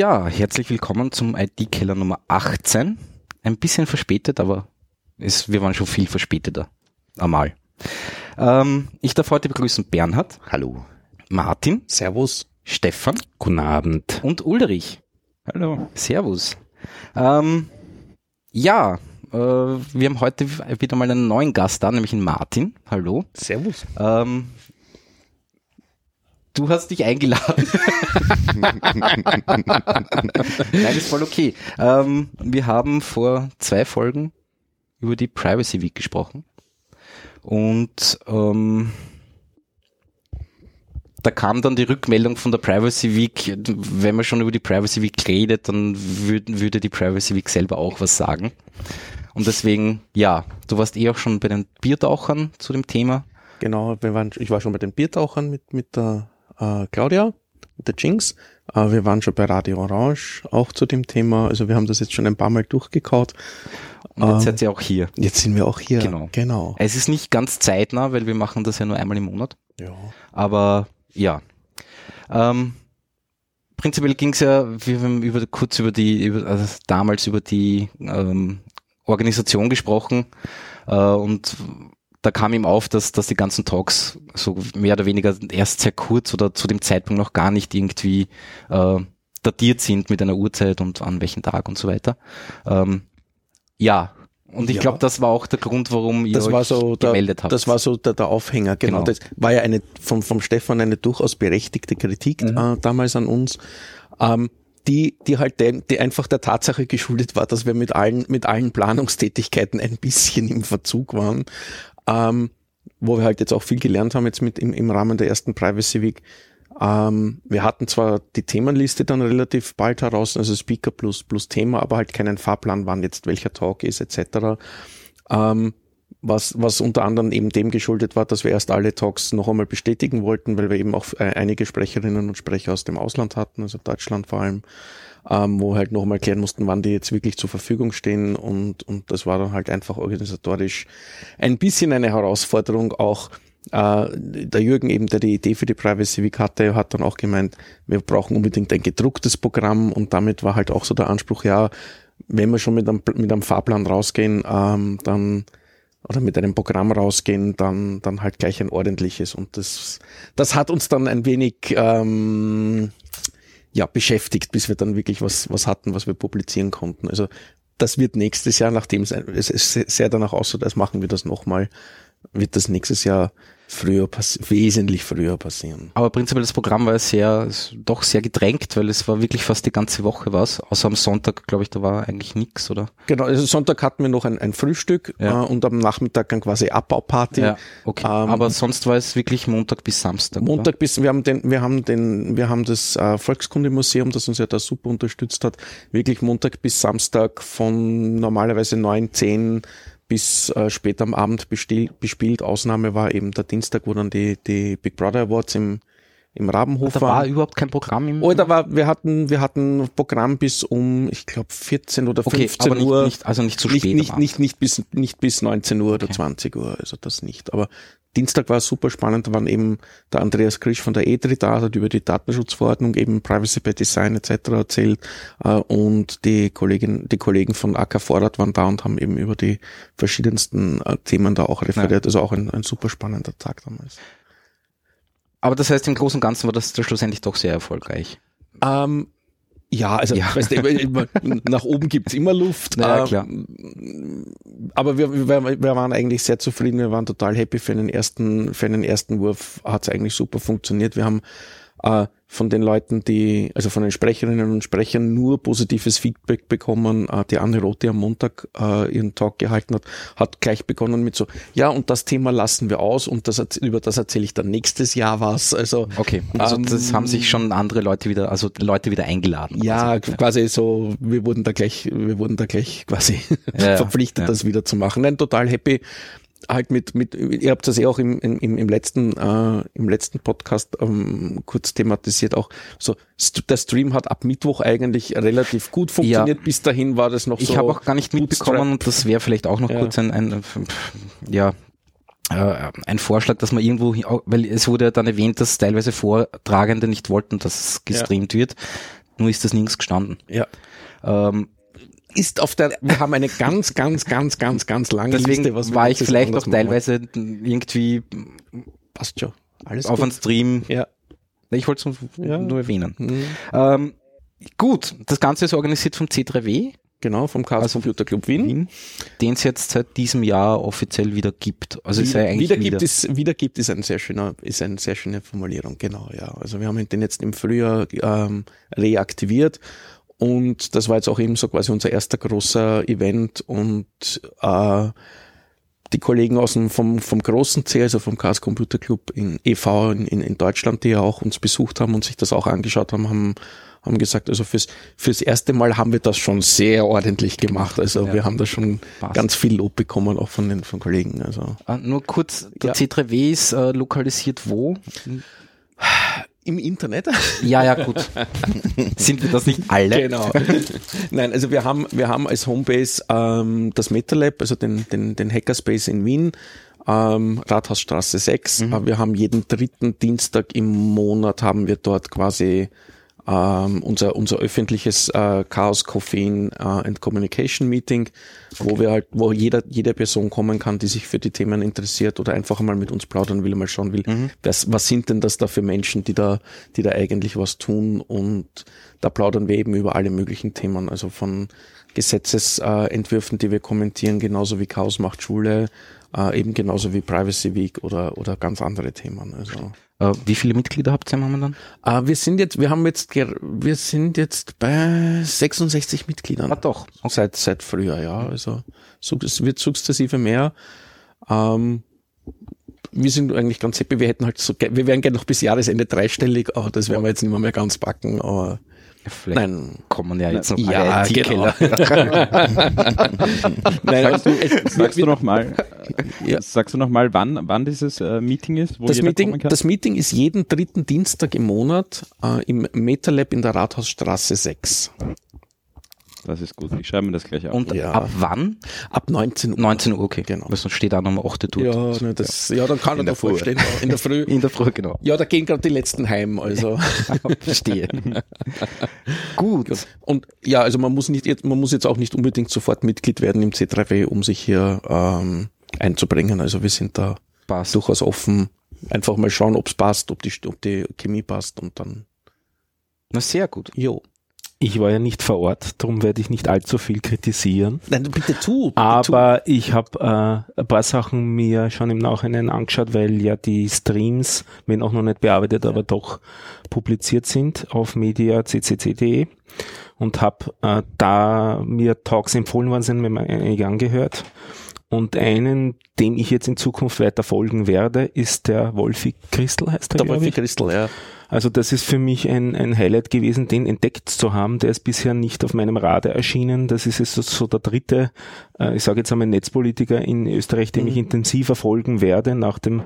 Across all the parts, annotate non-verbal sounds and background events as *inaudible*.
Ja, herzlich willkommen zum IT-Keller Nummer 18. Ein bisschen verspätet, aber es, wir waren schon viel verspäteter. Einmal. Ähm, ich darf heute begrüßen Bernhard. Hallo. Martin. Servus. Stefan. Guten Abend. Und Ulrich. Hallo. Servus. Ähm, ja, äh, wir haben heute wieder mal einen neuen Gast da, nämlich einen Martin. Hallo. Servus. Ähm, du hast dich eingeladen. *laughs* Nein, ist voll okay. Ähm, wir haben vor zwei Folgen über die Privacy Week gesprochen. Und ähm, da kam dann die Rückmeldung von der Privacy Week, wenn man schon über die Privacy Week redet, dann würd, würde die Privacy Week selber auch was sagen. Und deswegen, ja, du warst eh auch schon bei den Biertauchern zu dem Thema. Genau, waren, ich war schon bei den Biertauchern mit, mit der äh, Claudia, der Jinx. Äh, wir waren schon bei Radio Orange auch zu dem Thema. Also wir haben das jetzt schon ein paar Mal durchgekaut. Und jetzt seid ihr auch hier. Jetzt sind wir auch hier. Genau. genau. Es ist nicht ganz zeitnah, weil wir machen das ja nur einmal im Monat. Ja. Aber ja. Ähm, prinzipiell ging es ja, wir haben über, kurz über die, über, also damals über die ähm, Organisation gesprochen äh, und da kam ihm auf, dass, dass die ganzen Talks so mehr oder weniger erst sehr kurz oder zu dem Zeitpunkt noch gar nicht irgendwie äh, datiert sind mit einer Uhrzeit und an welchem Tag und so weiter. Ähm, ja, und ich Ja. glaube, das war auch der Grund, warum ihr Das euch war so der, gemeldet habt. das war so der, der Aufhänger, genau. Genau. Das war ja eine vom, vom Stefan eine durchaus berechtigte Kritik Mhm. äh, damals an uns. Ähm, die, die halt den, die einfach der Tatsache geschuldet war, dass wir mit allen, mit allen Planungstätigkeiten ein bisschen im Verzug waren. Ähm, wo wir halt jetzt auch viel gelernt haben jetzt mit im, im Rahmen der ersten Privacy Week. Ähm, wir hatten zwar die Themenliste dann relativ bald heraus, also Speaker plus, plus Thema, aber halt keinen Fahrplan, wann jetzt welcher Talk ist, etc. Ähm, was, was unter anderem eben dem geschuldet war, dass wir erst alle Talks noch einmal bestätigen wollten, weil wir eben auch äh, einige Sprecherinnen und Sprecher aus dem Ausland hatten, also Deutschland vor allem, ähm, wo halt noch einmal klären mussten, wann die jetzt wirklich zur Verfügung stehen und, und das war dann halt einfach organisatorisch ein bisschen eine Herausforderung auch. Äh, der Jürgen eben, der die Idee für die Privacy Week hatte, hat dann auch gemeint, wir brauchen unbedingt ein gedrucktes Programm und damit war halt auch so der Anspruch, ja, wenn wir schon mit einem, mit einem Fahrplan rausgehen, ähm, dann oder mit einem Programm rausgehen, dann, dann halt gleich ein ordentliches. Und das, das hat uns dann ein wenig ähm, ja, beschäftigt, bis wir dann wirklich was, was hatten, was wir publizieren konnten. Also das wird nächstes Jahr, nachdem es, es ist sehr danach aussieht, als machen wir das nochmal, wird das nächstes Jahr früher wesentlich früher passieren. Aber prinzipiell das Programm war sehr, doch sehr gedrängt, weil es war wirklich fast die ganze Woche was. Außer am Sonntag, glaube ich, da war eigentlich nix, oder? Genau, also Sonntag hatten wir noch ein, ein Frühstück Ja. äh, und am Nachmittag dann quasi Abbauparty. okay. Ähm, Aber sonst war es wirklich Montag bis Samstag. oder? Montag bis wir haben den, wir haben den, wir haben das äh, Volkskundemuseum, das uns ja da super unterstützt hat, wirklich Montag bis Samstag von normalerweise neun, zehn bis äh, spät am Abend bespielt. Ausnahme war eben der Dienstag, wo dann die, die Big Brother Awards im, im Rabenhof Da war waren. überhaupt kein Programm im. Oh, da war, wir hatten, wir hatten Programm bis um, ich glaube, 14 oder okay, 15 aber nicht, Uhr. nicht, also nicht zu nicht, spät. nicht, nicht, nicht bis, nicht bis 19 Uhr oder Okay. 20 Uhr, also das nicht. Aber Dienstag war super spannend, da waren eben der Andreas Krisch von der EDRI da, hat über die Datenschutzverordnung, eben Privacy by Design etc. erzählt äh, und die Kollegin, die Kollegen von AK Vorrat waren da und haben eben über die verschiedensten äh, Themen da auch referiert, also auch ein, ein super spannender Tag damals. Aber das heißt, im Großen und Ganzen war das da schlussendlich doch sehr erfolgreich. Ähm, ja, also Ja. Weißt du, nach oben gibt's immer Luft. Na ja, Ähm, klar. Aber wir, wir, wir waren eigentlich sehr zufrieden, wir waren total happy für einen ersten, für einen ersten Wurf hat's eigentlich super funktioniert. Wir haben äh, von den Leuten, die, also von den Sprecherinnen und Sprechern nur positives Feedback bekommen. Äh, die Anne Roth, die am Montag äh, ihren Talk gehalten hat, hat gleich begonnen mit so, ja, und das Thema lassen wir aus und das, über das erzähle ich dann nächstes Jahr was. Also Okay. Also Ähm, das haben sich schon andere Leute wieder, also Leute wieder eingeladen. Ja, quasi. quasi so, wir wurden da gleich, wir wurden da gleich quasi ja, *laughs* verpflichtet, ja. das wieder zu machen. Nein, total happy. Halt mit, mit, ihr habt das ja auch im, im, im letzten, äh, im letzten Podcast ähm, kurz thematisiert, auch so, st der Stream hat ab Mittwoch eigentlich relativ gut funktioniert. Bis dahin war das noch Ich so. habe auch gar nicht mitbekommen, und das wäre vielleicht auch noch Ja. kurz ein, ein ja, äh, ein Vorschlag, dass man irgendwo, hin- weil es wurde ja dann erwähnt, dass teilweise Vortragende nicht wollten, dass es gestreamt wird. nur ist das nirgends gestanden. Ja. Ähm, Ist auf der, wir haben eine ganz, ganz, ganz, ganz, ganz lange deswegen Liste, was wir war ich vielleicht auch machen. teilweise irgendwie Passt schon. Alles auf einen Stream. Ja. Ich wollte es Ja. nur erwähnen. Mhm. Ähm, gut, das Ganze ist organisiert vom C3W, Genau, vom Chaos Also Computer Club Wien. Wien, den es jetzt seit diesem Jahr offiziell wieder gibt. Also ist Wieder, ja eigentlich wieder, wieder. gibt ist, wieder gibt ist ein sehr schöner, ist eine sehr schöne Formulierung, genau, ja. Also wir haben den jetzt im Frühjahr ähm, reaktiviert und das war jetzt auch eben so quasi unser erster großer Event und äh, die Kollegen aus dem, vom, vom großen C, also vom Chaos Computer Club in e.V. In, in, in Deutschland, die ja auch uns besucht haben und sich das auch angeschaut haben, haben, haben gesagt, also fürs, fürs erste Mal haben wir das schon sehr ordentlich gemacht. Also Ja. wir haben da schon Passt. ganz viel Lob bekommen, auch von den von Kollegen. Also Ah, nur kurz, der Ja. C3W ist äh, lokalisiert wo? *sighs* im Internet. Ja, ja, gut. *laughs* Sind wir das nicht alle? Genau. Nein, also wir haben, wir haben als Homebase ähm, das MetaLab, also den, den, den Hackerspace in Wien, ähm, Rathausstraße 6. Mhm. Äh, Wir haben jeden dritten Dienstag im Monat haben wir dort quasi ähm, unser, unser öffentliches äh, Chaos Koffein äh, and Communication Meeting, wo wir halt, wo jeder, jede Person kommen kann, die sich für die Themen interessiert oder einfach mal mit uns plaudern will, mal schauen will, was, was sind denn das da für Menschen, die da, die da eigentlich was tun und da plaudern wir eben über alle möglichen Themen, also von Gesetzesentwürfen, äh, Entwürfen, die wir kommentieren, genauso wie Chaos macht Schule, äh, eben genauso wie Privacy Week oder, oder ganz andere Themen. Also. Äh, wie viele Mitglieder habt ihr momentan? Äh, wir sind jetzt, wir haben jetzt, wir sind jetzt bei 66 Mitgliedern. Ah, doch. Seit, seit Frühjahr, ja. Also, so, es wird sukzessive mehr. Ähm, wir sind eigentlich ganz happy. Wir hätten halt so, wir wären gerne noch bis Jahresende dreistellig, aber das werden wir jetzt nicht mehr, mehr ganz backen, aber Vielleicht nein. kommen ja jetzt noch Ja, genau. Nein Sagst du, sagst du noch mal, *laughs* Ja. sagst du noch mal, wann, wann dieses äh, Meeting ist, das Meeting, das Meeting ist jeden dritten Dienstag im Monat äh, im MetaLab in der Rathausstraße 6. Das ist gut. Ich schreibe mir das gleich auf. Und Ja. ab wann? Ab 19 Uhr. 19 Uhr, okay. Genau. Weil sonst steht auch noch um 8 Uhr Ja, ne, das, ja, dann kann er In der da vorstellen. In der Früh. In der Früh, genau. Ja, da gehen gerade die letzten heim, also. *laughs* Verstehe. *laughs* Gut. Und ja, also man muss nicht, jetzt- man muss jetzt auch nicht unbedingt sofort Mitglied werden im C3W, um sich hier ähm, einzubringen. Also wir sind da Passt. durchaus offen. Einfach mal schauen, ob's passt, ob die, ob die Chemie passt und dann, Na, sehr gut. jo. Ich war ja nicht vor Ort, darum werde ich nicht allzu viel kritisieren. Nein, bitte tu. Bitte Aber ich habe äh, ein paar Sachen mir schon im Nachhinein angeschaut, weil ja die Streams, wenn auch noch nicht bearbeitet, aber doch publiziert sind auf media.ccc.de und habe äh, da mir Talks empfohlen worden sind, mir einige angehört. Und einen, dem ich jetzt in Zukunft weiter folgen werde, ist der Wolfi Christel, heißt tu. er, Der Wolfi. Christel, ja. Also das ist für mich ein, ein Highlight gewesen, den entdeckt zu haben. Der ist bisher nicht auf meinem Radar erschienen. Das ist jetzt so, so der dritte, äh, ich sage jetzt einmal Netzpolitiker in Österreich, den ich intensiv verfolgen werde. Nach dem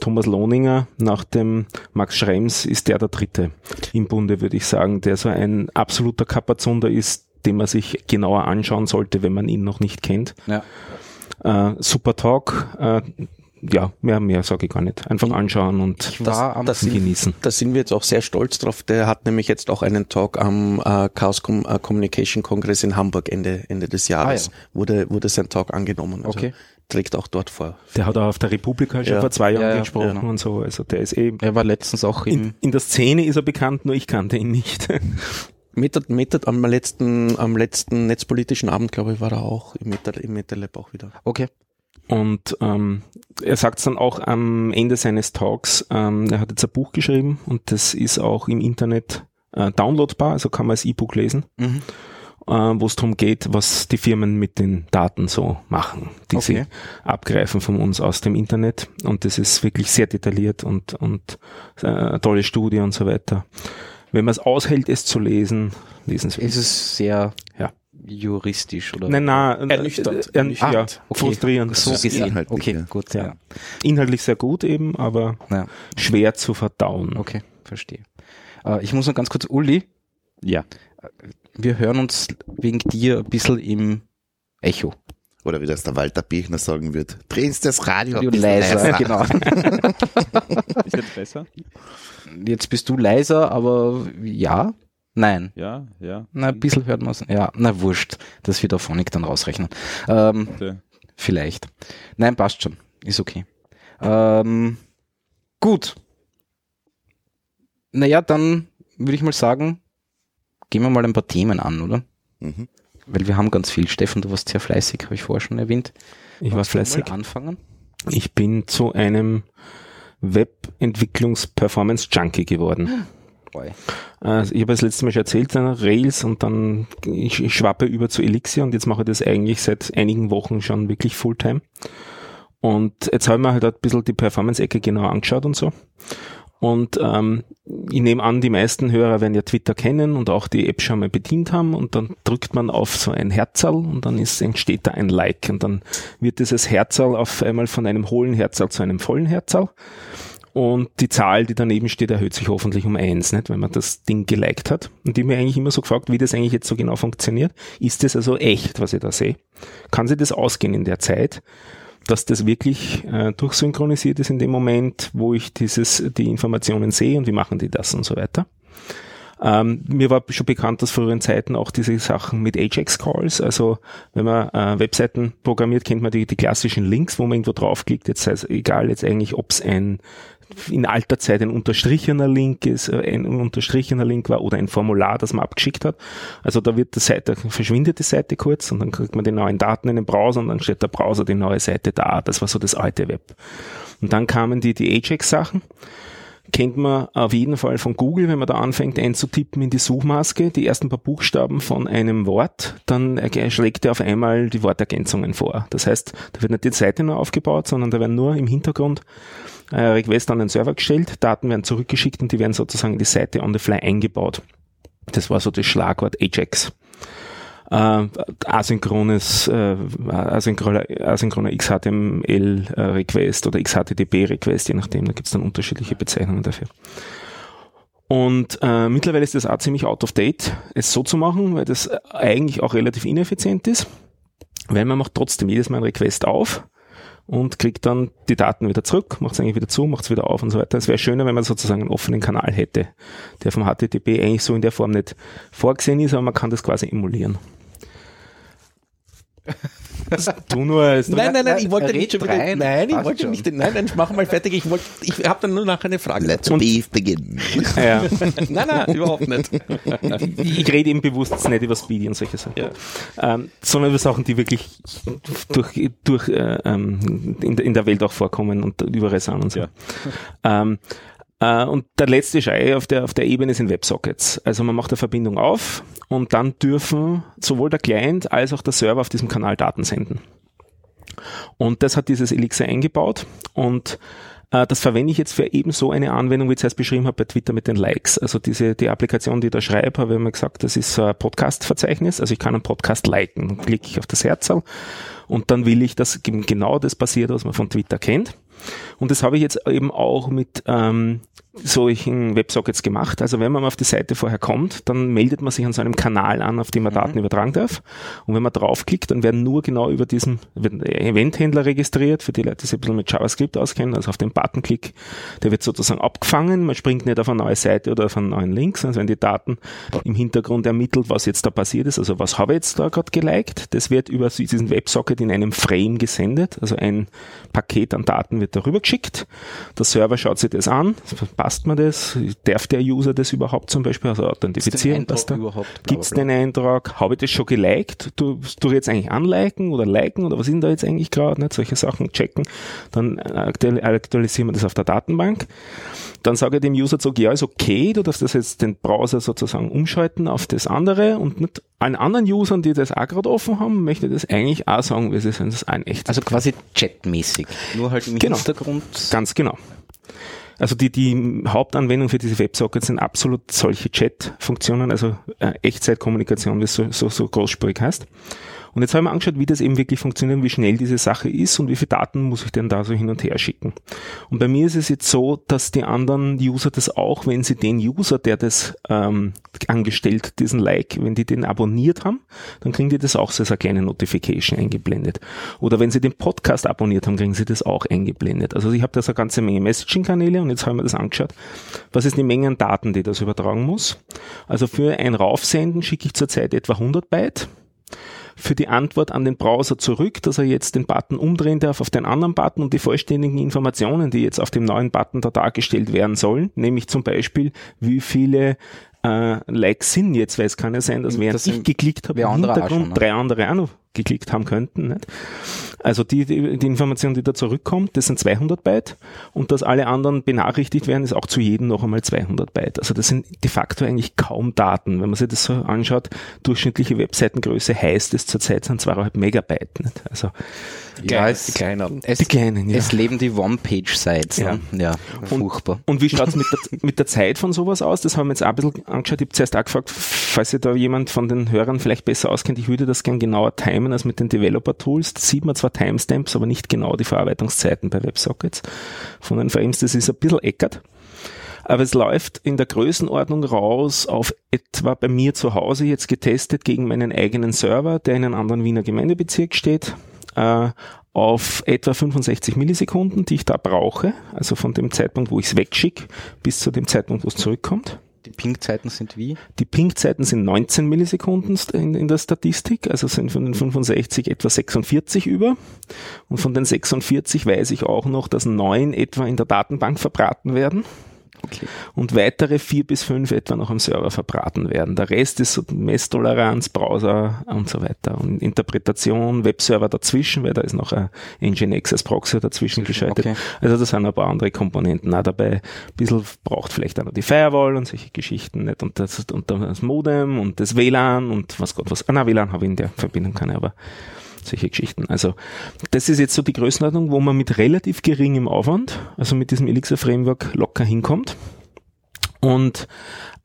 Thomas Lohninger, nach dem Max Schrems ist der der dritte im Bunde, würde ich sagen, der so ein absoluter Kapazunder ist, den man sich genauer anschauen sollte, wenn man ihn noch nicht kennt. Ja. Äh, super Talk. Äh, ja, mehr, mehr sage ich gar nicht. Einfach anschauen und war am das sind- genießen. Da sind wir jetzt auch sehr stolz drauf. Der hat nämlich jetzt auch einen Talk am äh, Chaos Com äh, Communication Kongress in Hamburg Ende, Ende des Jahres. Wurde, wurde sein Talk angenommen. Also Okay. Trägt auch dort vor. Der hat auch auf der Republika schon Ja. vor zwei Jahren Ja, ja, gesprochen ja. und so. Also der ist eben. Er war letztens auch In, in der Szene ist er bekannt, nur ich kannte ihn nicht. *laughs* Meta, Meta, am letzten, am letzten netzpolitischen Abend, glaube ich, war er auch im Meta, im MetaLab auch wieder. okay. Und ähm, er sagt es dann auch am Ende seines Talks, ähm, er hat jetzt ein Buch geschrieben und das ist auch im Internet äh, downloadbar, also kann man als E-Book lesen, Mhm. äh, wo es darum geht, was die Firmen mit den Daten so machen, die Okay. sie abgreifen von uns aus dem Internet. Und das ist wirklich sehr detailliert und, und äh, eine tolle Studie und so weiter. Wenn man es aushält, es zu lesen, lesen Sie Ist es sehr Ja. Juristisch oder? Nein, nein, Ernüchternd. Äh, ern- Ah, ja, okay. frustrierend. so gesehen. inhaltlich, Okay, ja. gut. Ja. Inhaltlich sehr gut eben, aber Ja. schwer zu verdauen. Okay, verstehe. Äh, ich muss noch ganz kurz, Uli, Ja. wir hören uns wegen dir ein bisschen im Echo. Oder wie das der Walter Birchner sagen wird, drehen Sie das Radio ein Du bisschen leiser, genau. *laughs* Ist jetzt besser? Jetzt bist du leiser, aber ja. Nein. Ja, ja. Na, ein bisschen hört man es. Ja, na wurscht. Das wird auf Phonic dann rausrechnen. Ähm, Bitte. vielleicht. Nein, passt schon. Ist okay. Ähm, gut. Naja, dann würde ich mal sagen, gehen wir mal ein paar Themen an, oder? Mhm. Weil wir haben ganz viel. Steffen, du warst sehr fleißig, habe ich vorher schon erwähnt. Ich war Magst fleißig. anfangen? Ich bin zu einem Webentwicklungs-Performance-Junkie geworden. *gasps* Boy. Also ich habe das letzte Mal schon erzählt, äh, Rails und dann ich schwappe über zu Elixir und jetzt mache ich das eigentlich seit einigen Wochen schon wirklich Fulltime. Und jetzt habe ich mir halt ein bisschen die Performance-Ecke genau angeschaut und so. Und ähm, ich nehme an, die meisten Hörer werden ja Twitter kennen und auch die App schon mal bedient haben und dann drückt man auf so ein Herzerl und dann ist, entsteht da ein Like und dann wird dieses Herzerl auf einmal von einem hohlen Herzerl zu einem vollen Herzerl und die Zahl, die daneben steht, erhöht sich hoffentlich um eins, nicht, wenn man das Ding geliked hat. Und ich habe mir eigentlich immer so gefragt, wie das eigentlich jetzt so genau funktioniert. Ist das also echt, was ich da sehe? Kann sich das ausgehen in der Zeit? dass das wirklich äh, durchsynchronisiert ist in dem Moment, wo ich dieses, die Informationen sehe und wie machen die das und so weiter. Ähm, mir war schon bekannt aus früheren Zeiten auch diese Sachen mit Ajax-Calls. Also wenn man äh, Webseiten programmiert, kennt man die, die klassischen Links, wo man irgendwo draufklickt. Jetzt sei es egal jetzt eigentlich, ob es ein in alter Zeit ein unterstrichener Link ist, äh, ein unterstrichener Link war oder ein Formular, das man abgeschickt hat. Also da wird die Seite, verschwindet die Seite kurz und dann kriegt man die neuen Daten in den Browser und dann steht der Browser die neue Seite da. Das war so das alte Web. Und dann kamen die, die Ajax-Sachen kennt man auf jeden Fall von Google, wenn man da anfängt einzutippen in die Suchmaske, die ersten paar Buchstaben von einem Wort, dann schlägt er auf einmal die Wortergänzungen vor. Das heißt, da wird nicht die Seite nur aufgebaut, sondern da werden nur im Hintergrund äh, Request an den Server gestellt, Daten werden zurückgeschickt und die werden sozusagen in die Seite on the fly eingebaut. Das war so das Schlagwort Ajax. Äh, asynchrones, äh, asynchroner, asynchroner XHTML-Request oder XHTTP-Request, je nachdem, da gibt es dann unterschiedliche Bezeichnungen dafür. Und äh, mittlerweile ist das auch ziemlich out of date, es so zu machen, weil das eigentlich auch relativ ineffizient ist, weil man macht trotzdem jedes Mal einen Request auf und kriegt dann die Daten wieder zurück, macht es eigentlich wieder zu, macht es wieder auf und so weiter. Es wäre schöner, wenn man sozusagen einen offenen Kanal hätte, der vom HTTP eigentlich so in der Form nicht vorgesehen ist, aber man kann das quasi emulieren. *laughs* du nur als Nein, nein, nein, ich wollte nicht schon wieder, rein. nein, ich Passt wollte schon. nicht, nein, nein, mach mal fertig, ich wollte, ich habe dann nur nachher eine Frage. Let's Und- beef begin. ja. *laughs* Nein, nein, überhaupt nicht. ich rede eben bewusst nicht über Speedy und solche Sachen, ähm, sondern über Sachen, die wirklich durch, durch äh, ähm, in, der- in der Welt auch vorkommen und überall sind und so. Ja. Ähm, äh, und der letzte Schrei auf der, auf der Ebene sind Websockets. Also man macht eine Verbindung auf und dann dürfen sowohl der Client als auch der Server auf diesem Kanal Daten senden. Und das hat dieses Elixir eingebaut und äh, das verwende ich jetzt für ebenso eine Anwendung, wie ich es erst beschrieben habe bei Twitter mit den Likes. Also diese, die Applikation, die ich da schreibe, habe ich mir gesagt, das ist ein Podcast-Verzeichnis. Also ich kann einen Podcast liken. Dann klicke ich auf das Herzl und dann will ich, dass genau das passiert, was man von Twitter kennt. Und das habe ich jetzt eben auch mit ähm, solchen Websockets gemacht. Also wenn man auf die Seite vorher kommt, dann meldet man sich an so einem Kanal an, auf dem man Daten übertragen darf. Und wenn man draufklickt, dann werden nur genau über diesen Eventhändler registriert, für die Leute, die sich ein bisschen mit JavaScript auskennen, also auf den Buttonklick, der wird sozusagen abgefangen. Man springt nicht auf eine neue Seite oder auf einen neuen Link, sondern es werden die Daten im Hintergrund ermittelt, was jetzt da passiert ist. Also was habe ich jetzt da gerade geliked? Das wird über diesen Websocket in einem Frame gesendet. Also ein Paket an Daten wird darüber geschickt. Der Server schaut sich das an. Passt mir das? Darf der User das überhaupt zum Beispiel? Also authentifizieren, dass da überhaupt? Gibt es den Eintrag? Habe ich das schon geliked? Du, du jetzt eigentlich anliken oder liken oder was denn da jetzt eigentlich gerade? Nicht solche Sachen checken. Dann aktual- aktualisieren wir das auf der Datenbank. Dann sage ich dem User zurück, ja, ist okay, du darfst das jetzt den Browser sozusagen umschalten auf das andere und mit allen anderen Usern, die das auch gerade offen haben, möchte ich das eigentlich auch sagen, wie sie sind, das ein echtes. Also quasi chatmäßig. Nur halt im Genau. Hintergrund. Ganz genau. Also die, die Hauptanwendung für diese Websockets sind absolut solche Chat-Funktionen, also äh, Echtzeitkommunikation, wie es so, so, so großspurig heißt. Und jetzt habe ich mir angeschaut, wie das eben wirklich funktioniert, wie schnell diese Sache ist und wie viele Daten muss ich denn da so hin und her schicken. Und bei mir ist es jetzt so, dass die anderen User das auch, wenn sie den User, der das ähm, angestellt, diesen Like, wenn die den abonniert haben, dann kriegen die das auch so als eine kleine Notification eingeblendet. Oder wenn sie den Podcast abonniert haben, kriegen sie das auch eingeblendet. Also ich habe da so eine ganze Menge Messaging-Kanäle und jetzt haben wir das angeschaut. Was ist die Menge an Daten, die das übertragen muss? Also für ein Raufsenden schicke ich zurzeit etwa 100 Byte für die Antwort an den Browser zurück, dass er jetzt den Button umdrehen darf auf den anderen Button und die vollständigen Informationen, die jetzt auf dem neuen Button da dargestellt werden sollen, nämlich zum Beispiel, wie viele äh, Likes sind jetzt, weil es kann ja sein, dass während Das ich geklickt habe, im Hintergrund schon, ne? drei andere auch noch geklickt haben könnten. Nicht? Also die, die, die Information, die da zurückkommt, das sind 200 Byte und dass alle anderen benachrichtigt werden, ist auch zu jedem noch einmal 200 Byte. Also das sind de facto eigentlich kaum Daten. Wenn man sich das so anschaut, durchschnittliche Webseitengröße heißt es zurzeit sind 2,5 Megabyte. Nicht? Also Ja, es, die kleineren. es, die kleinen, ja. es leben die One-Page-Sites. Ne? Ja, furchtbar. Und wie schaut's *laughs* mit, der, mit der Zeit von sowas aus? Das haben wir jetzt auch ein bisschen angeschaut. Ich habe zuerst auch gefragt, falls sich da jemand von den Hörern vielleicht besser auskennt, ich würde das gern genauer timen als mit den Developer-Tools. Da sieht man zwar Timestamps, aber nicht genau die Verarbeitungszeiten bei WebSockets von den Frames. Das ist ein bisschen eckert. Aber es läuft in der Größenordnung raus auf etwa bei mir zu Hause jetzt getestet gegen meinen eigenen Server, der in einem anderen Wiener Gemeindebezirk steht, äh, auf etwa 65 Millisekunden, die ich da brauche, also von dem Zeitpunkt, wo ich es wegschicke, bis zu dem Zeitpunkt, wo es zurückkommt. Die Ping-Zeiten sind wie? Die Ping-Zeiten sind 19 Millisekunden in, in der Statistik, also sind von den 65 etwa 46 über. Und von den 46 weiß ich auch noch, dass neun etwa in der Datenbank verbraten werden. Okay. Und weitere vier bis fünf etwa noch am Server verbraten werden. Der Rest ist so Messtoleranz, Browser und so weiter. Und Interpretation, Webserver dazwischen, weil da ist noch ein Nginx als Proxy dazwischen geschaltet. okay. Also da sind ein paar andere Komponenten auch dabei. Ein bisschen braucht vielleicht auch noch die Firewall und solche Geschichten nicht. Und das, und das Modem und das WLAN und was Gott was. Ah, na, WLAN habe ich in der Verbindung keine, aber solche Geschichten. Also das ist jetzt so die Größenordnung, wo man mit relativ geringem Aufwand, also mit diesem Elixir Framework locker hinkommt. Und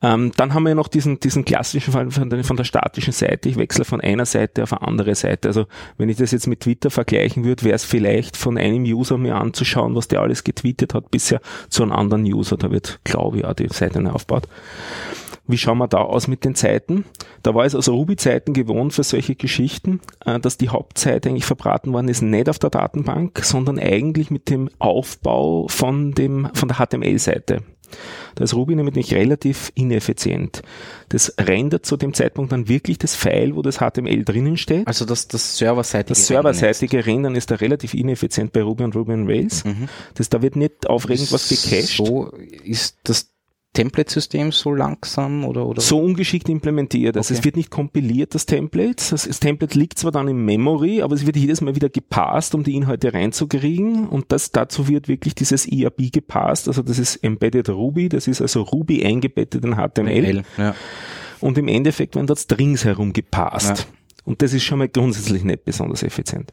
ähm, dann haben wir noch diesen, diesen klassischen Fall von der, von der statischen Seite. Ich wechsle von einer Seite auf eine andere Seite. Also wenn ich das jetzt mit Twitter vergleichen würde, wäre es vielleicht von einem User mir anzuschauen, was der alles getweetet hat, bisher zu einem anderen User. Da wird, glaube ich, auch die Seite aufgebaut. Wie schauen wir da aus mit den Zeiten? Da war es also Ruby-Zeiten gewohnt für solche Geschichten, äh, dass die Hauptzeit eigentlich verbraten worden ist, nicht auf der Datenbank, sondern eigentlich mit dem Aufbau von dem, von der HTML-Seite. Da ist Ruby nämlich relativ ineffizient. Das rendert zu dem Zeitpunkt dann wirklich das File, wo das HTML drinnen steht. Also das, das serverseitige Das serverseitige Rendern ist da relativ ineffizient bei Ruby und Ruby on Rails. Das, da wird nicht aufregend was gecached. So ist das Template-System so langsam oder, oder? so ungeschickt implementiert. Also Okay. es wird nicht kompiliert, das Template. Das, das Template liegt zwar dann im Memory, aber es wird jedes Mal wieder gepasst, um die Inhalte reinzukriegen. Und das, dazu wird wirklich dieses ERB gepasst. Also das ist Embedded Ruby. Das ist also Ruby eingebettet in HTML. Ja. Und im Endeffekt werden dort Strings herum gepasst. Ja. Und das ist schon mal grundsätzlich nicht besonders effizient.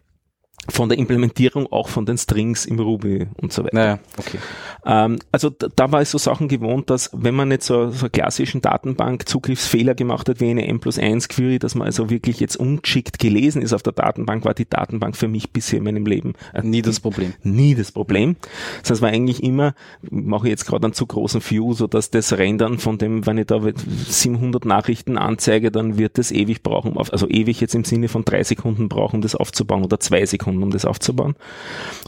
Von der Implementierung auch von den Strings im Ruby und so weiter. Naja, okay. Ähm, also da, da war es so Sachen gewohnt, dass wenn man nicht so, so klassischen Datenbank-Zugriffsfehler gemacht hat wie eine M plus 1 Query, dass man also wirklich jetzt ungeschickt gelesen ist auf der Datenbank, war die Datenbank für mich bisher in meinem Leben äh, Nie das Problem. nie das Problem. Das heißt, war eigentlich immer, mache ich jetzt gerade einen zu großen View, so dass das Rendern von dem, wenn ich da 700 Nachrichten anzeige, dann wird das ewig brauchen, also ewig jetzt im Sinne von drei Sekunden brauchen, um das aufzubauen oder zwei Sekunden, um das aufzubauen.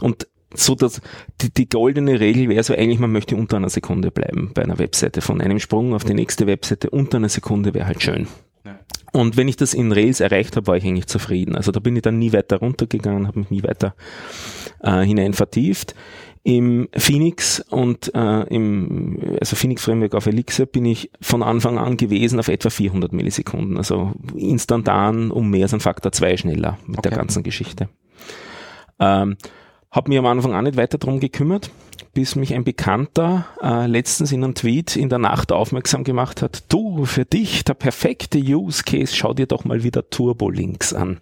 Und so dass die, die goldene Regel wäre so eigentlich, man möchte unter einer Sekunde bleiben bei einer Webseite. Von einem Sprung auf die nächste Webseite unter einer Sekunde wäre halt schön. Und wenn ich das in Rails erreicht habe, war ich eigentlich zufrieden. Also da bin ich dann nie weiter runtergegangen, habe mich nie weiter äh, hinein vertieft. Im Phoenix und äh, im also Phoenix Framework auf Elixir bin ich von Anfang an gewesen auf etwa 400 Millisekunden, also instantan um mehr als ein Faktor 2 schneller mit der Okay. ganzen Geschichte. Ähm, habe mir am Anfang auch nicht weiter drum gekümmert, bis mich ein Bekannter äh, letztens in einem Tweet in der Nacht aufmerksam gemacht hat, du, für dich der perfekte Use Case, schau dir doch mal wieder Turbolinks an.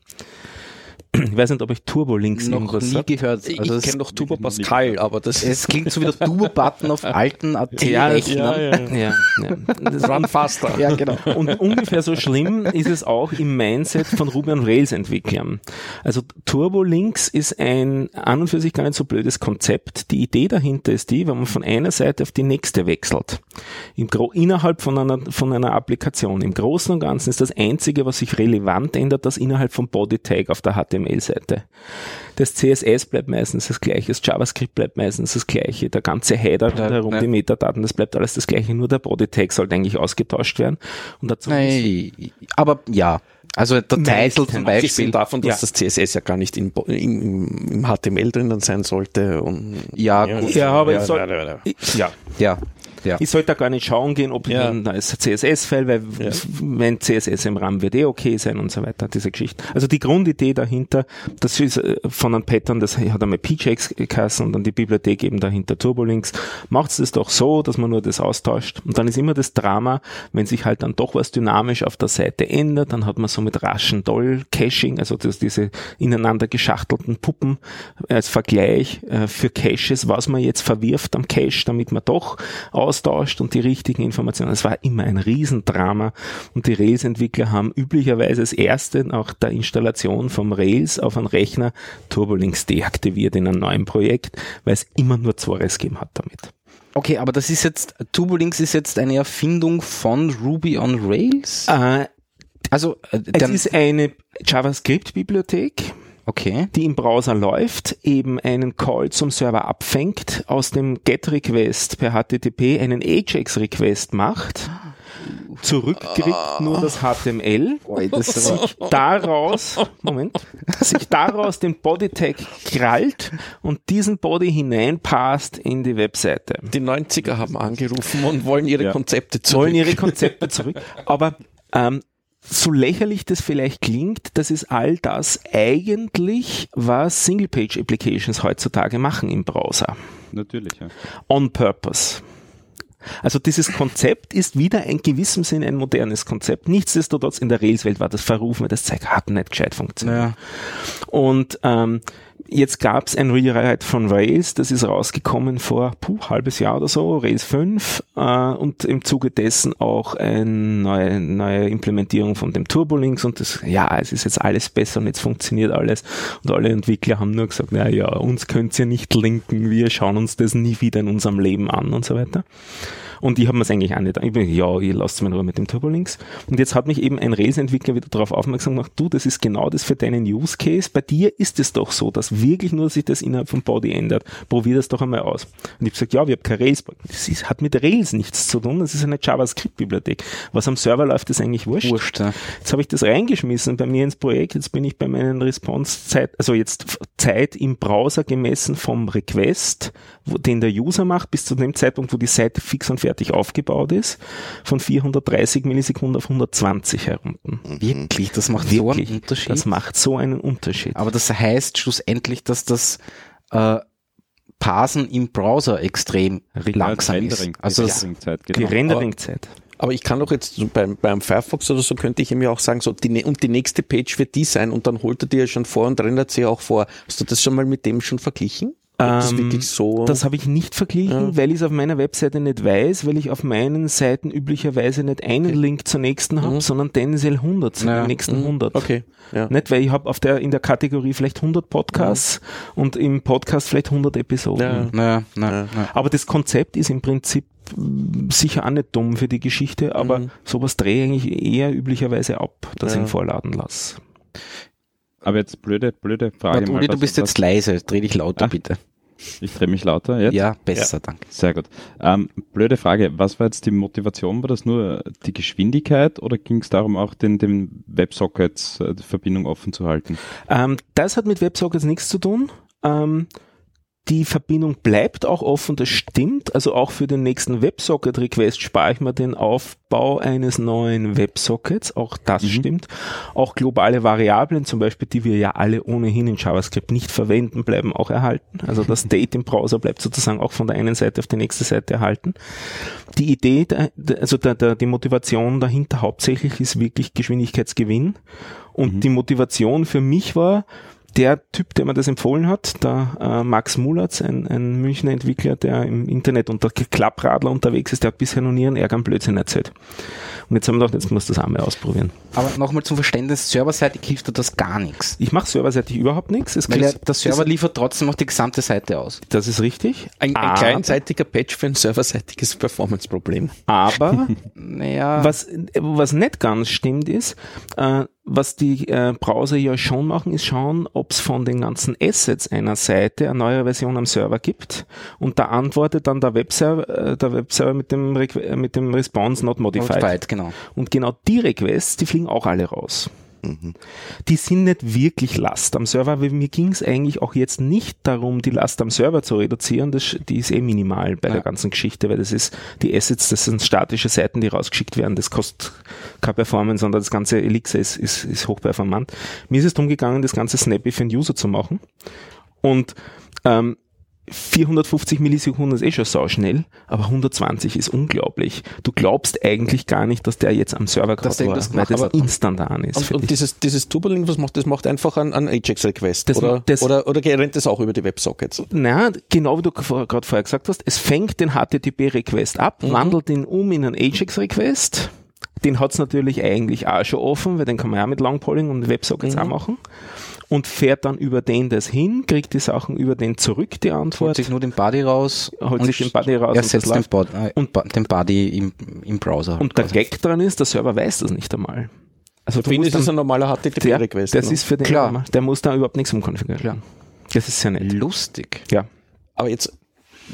Ich weiß nicht, ob euch Turbolinks Noch irgendwas nie sagt. gehört. Ich Also es, kenne doch Turbo Pascal, aber das es klingt so wie der Turbo-Button auf alten *laughs* Ja, AT-Rechnern. ja, ja. Das Run faster. Ja, genau. Und ungefähr so schlimm ist es auch im Mindset von Ruby on Rails Entwicklern. Also Turbolinks ist ein an und für sich gar nicht so blödes Konzept. Die Idee dahinter ist die, wenn man von einer Seite auf die nächste wechselt, im Gro innerhalb von einer, von einer Applikation. Im Großen und Ganzen ist das einzige, was sich relevant ändert, das innerhalb vom Body Tag auf der HTML-Seite. Das CSS bleibt meistens das gleiche, das JavaScript bleibt meistens das gleiche, der ganze Header rundherum, ja. die Metadaten, das bleibt alles das gleiche, nur der Body Tag sollte eigentlich ausgetauscht werden. Und dazu Nein, aber ja. Also der Titel zum Beispiel. Davon, dass Ja. das CSS ja gar nicht in, Bo- im, HTML drinnen sein sollte. Und Ja, gut. Ja, aber ja, soll, ja, ja, ja. Ich, ja. Ich sollte da gar nicht schauen gehen, ob Ja. ein neues CSS-File, weil Ja. wenn CSS im RAM wird eh okay sein und so weiter, diese Geschichte. Also die Grundidee dahinter, das ist äh, von einem Pattern, das hat einmal PJX geheißen und dann die Bibliothek eben dahinter Turbolinks. Macht es doch so, dass man nur das austauscht. Und dann ist immer das Drama, wenn sich halt dann doch was dynamisch auf der Seite ändert, dann hat man so mit raschen Doll-Caching, also das, diese ineinander geschachtelten Puppen als Vergleich äh, für Caches, was man jetzt verwirft am Cache, damit man doch austauscht und die richtigen Informationen. Es war immer ein Riesendrama und die Rails-Entwickler haben üblicherweise das erste nach der Installation vom Rails auf einen Rechner Turbolinks deaktiviert in einem neuen Projekt, weil es immer nur Zores gegeben hat damit. Okay, aber das ist jetzt, Turbolinks ist jetzt eine Erfindung von Ruby on Rails? Äh, Also, äh, es ist eine JavaScript-Bibliothek, okay. die im Browser läuft, eben einen Call zum Server abfängt, aus dem GET-Request per HTTP einen AJAX-Request macht, zurückkriegt nur das HTML, sich daraus, Moment, sich daraus den Body-Tag krallt und diesen Body hineinpasst in die Webseite. Die 90er haben angerufen und wollen ihre Ja. Konzepte zurück. wollen ihre Konzepte zurück. *laughs* Aber ähm, so lächerlich das vielleicht klingt, das ist all das eigentlich, was Single-Page-Applications heutzutage machen im Browser. Natürlich, ja. On purpose. Also dieses Konzept ist wieder in gewissem Sinn ein modernes Konzept. Nichtsdestotrotz in der Rails-Welt war das verrufen, weil das Zeug hat nicht gescheit funktioniert. Ja. Und ähm, jetzt gab es ein Rewrite von Rails, das ist rausgekommen vor puh, halbes Jahr oder so, Rails 5 äh, und im Zuge dessen auch eine neue, neue Implementierung von dem Turbolinks und das, ja, es ist jetzt alles besser und jetzt funktioniert alles und alle Entwickler haben nur gesagt, na ja, uns könnt ihr nicht linken, wir schauen uns das nie wieder in unserem Leben an und so weiter. Und die haben es eigentlich auch nicht. Ich bin, ja, ihr lasst mich in Ruhe mit dem Turbolinks. Und jetzt hat mich eben ein Rails-Entwickler wieder darauf aufmerksam gemacht, du, das ist genau das für deinen Use Case. Bei dir ist es doch so, dass wirklich nur sich das innerhalb vom Body ändert. Probier das doch einmal aus. Und ich habe gesagt, ja, wir haben kein Rails. Das ist, hat mit Rails nichts zu tun. Das ist eine JavaScript-Bibliothek. Was am Server läuft, ist eigentlich wurscht. Wurscht, ja. Jetzt habe ich das reingeschmissen bei mir ins Projekt. Jetzt bin ich bei meinen Response-Zeit, also jetzt Zeit im Browser gemessen vom Request, wo, den der User macht, bis zu dem Zeitpunkt, wo die Seite fix und fertig aufgebaut ist, von 430 Millisekunden auf 120 herunter. Wirklich, das macht so einen Wirklich, Unterschied. das macht so einen Unterschied. Aber das heißt schlussendlich, dass das äh, Parsen im Browser extrem langsam Rendering, ist. Also die das, Renderingzeit, die genau. Renderingzeit. Aber ich kann doch jetzt so beim, beim Firefox oder so könnte ich ihm ja auch sagen, so die, und die nächste Page wird die sein und dann holt er dir ja schon vor und rendert sie auch vor. Hast du das schon mal mit dem schon verglichen? Das Ähm, wirklich so. Das habe ich nicht verglichen, Ja. weil ich es auf meiner Webseite nicht weiß, weil ich auf meinen Seiten üblicherweise nicht einen Link zur nächsten habe, Mhm. sondern tendenziell 100 zu Ja. den nächsten Mhm. 100. Okay. Ja. Nicht, weil ich habe auf der in der Kategorie vielleicht 100 Podcasts und im Podcast vielleicht 100 Episoden. Ja. na, na, Ja. na. Aber das Konzept ist im Prinzip mm, sicher auch nicht dumm für die Geschichte, aber Mhm. sowas drehe ich eigentlich eher üblicherweise ab, dass ich ihn vorladen lasse. Aber jetzt blöde, blöde Frage. Mal, Uli, du was- bist jetzt leise. Dreh dich lauter, Ah. bitte. Ich drehe mich lauter jetzt. Ja, besser, danke. Sehr gut. Ähm, blöde Frage. Was war jetzt die Motivation? War das nur die Geschwindigkeit oder ging es darum, auch den, den Websockets äh, offen zu halten? Ähm, das hat mit WebSockets nichts zu tun. Ähm, die Verbindung bleibt auch offen, das stimmt. Also auch für den nächsten WebSocket-Request spare ich mir den Aufbau eines neuen WebSockets. Auch das Mhm. stimmt. Auch globale Variablen, zum Beispiel, die wir ja alle ohnehin in JavaScript nicht verwenden, bleiben auch erhalten. Also das *laughs* State im Browser bleibt sozusagen auch von der einen Seite auf die nächste Seite erhalten. Die Idee, also der, der, die Motivation dahinter hauptsächlich ist wirklich Geschwindigkeitsgewinn. Und Mhm. die Motivation für mich war, der Typ, der mir das empfohlen hat, der äh, Max Mulatz, ein, ein Münchner Entwickler, der im Internet unter Klappradler unterwegs ist, der hat bisher noch nie einen ärgeren Blödsinn erzählt. Und jetzt haben wir gedacht, jetzt muss das auch mal ausprobieren. Aber nochmal zum Verständnis, serverseitig hilft dir das gar nichts. Ich mache serverseitig überhaupt nichts. Es Weil der Server liefert trotzdem noch die gesamte Seite aus. das ist richtig. Ein, ein kleinseitiger Patch für ein serverseitiges Performance-Problem. Aber *laughs* Naja, Was, was nicht ganz stimmt ist, äh, was die äh, Browser ja schon machen, ist schauen, ob es von den ganzen Assets einer Seite eine neue Version am Server gibt und da antwortet dann der Webserver, äh, der Webserver mit dem, äh, mit dem Response not modified. Modified, genau. Und genau die Requests, die fliegen auch alle raus. Die sind nicht wirklich Last am Server, weil mir ging es eigentlich auch jetzt nicht darum, die Last am Server zu reduzieren. Das, die ist eh minimal bei der ganzen Geschichte, weil das ist die Assets, das sind statische Seiten, die rausgeschickt werden. Das kostet keine Performance, sondern das ganze Elixir ist, ist, ist hochperformant. Mir ist es darum gegangen, das ganze snappy für den User zu machen. Und ähm, 450 Millisekunden ist eh schon sauschnell, aber 120 ist unglaublich. Du glaubst eigentlich gar nicht, dass der jetzt am Server gerade war, irgendwas weil das macht, aber- instantan ist. Und, und dieses, dieses Tubeling, was macht das? Macht einfach einen, einen Ajax-Request. Das- Oder, das- oder, oder rennt das auch über die Websockets? Na, genau wie du gerade vorher gesagt hast, es fängt den HTTP-Request ab, wandelt ihn um in einen Ajax-Request. Den hat's natürlich eigentlich auch schon offen, weil den kann man ja mit Longpolling und Websockets auch machen. Und fährt dann über den das hin, kriegt die Sachen über den zurück, die Holt Antwort. sich nur den Body raus. Holt und sich den Body raus und Ersetzt das den, läuft. Bod äh, Und- den Body im, im Browser. Und der quasi. Gag dran ist, der Server weiß das nicht einmal. Also Für ihn ist musst das ein normaler HTTP-Request. das ne? ist für den Klar. normal. Der muss da überhaupt nichts umkonfigurieren. Das ist sehr nett. lustig. Ja. Aber jetzt,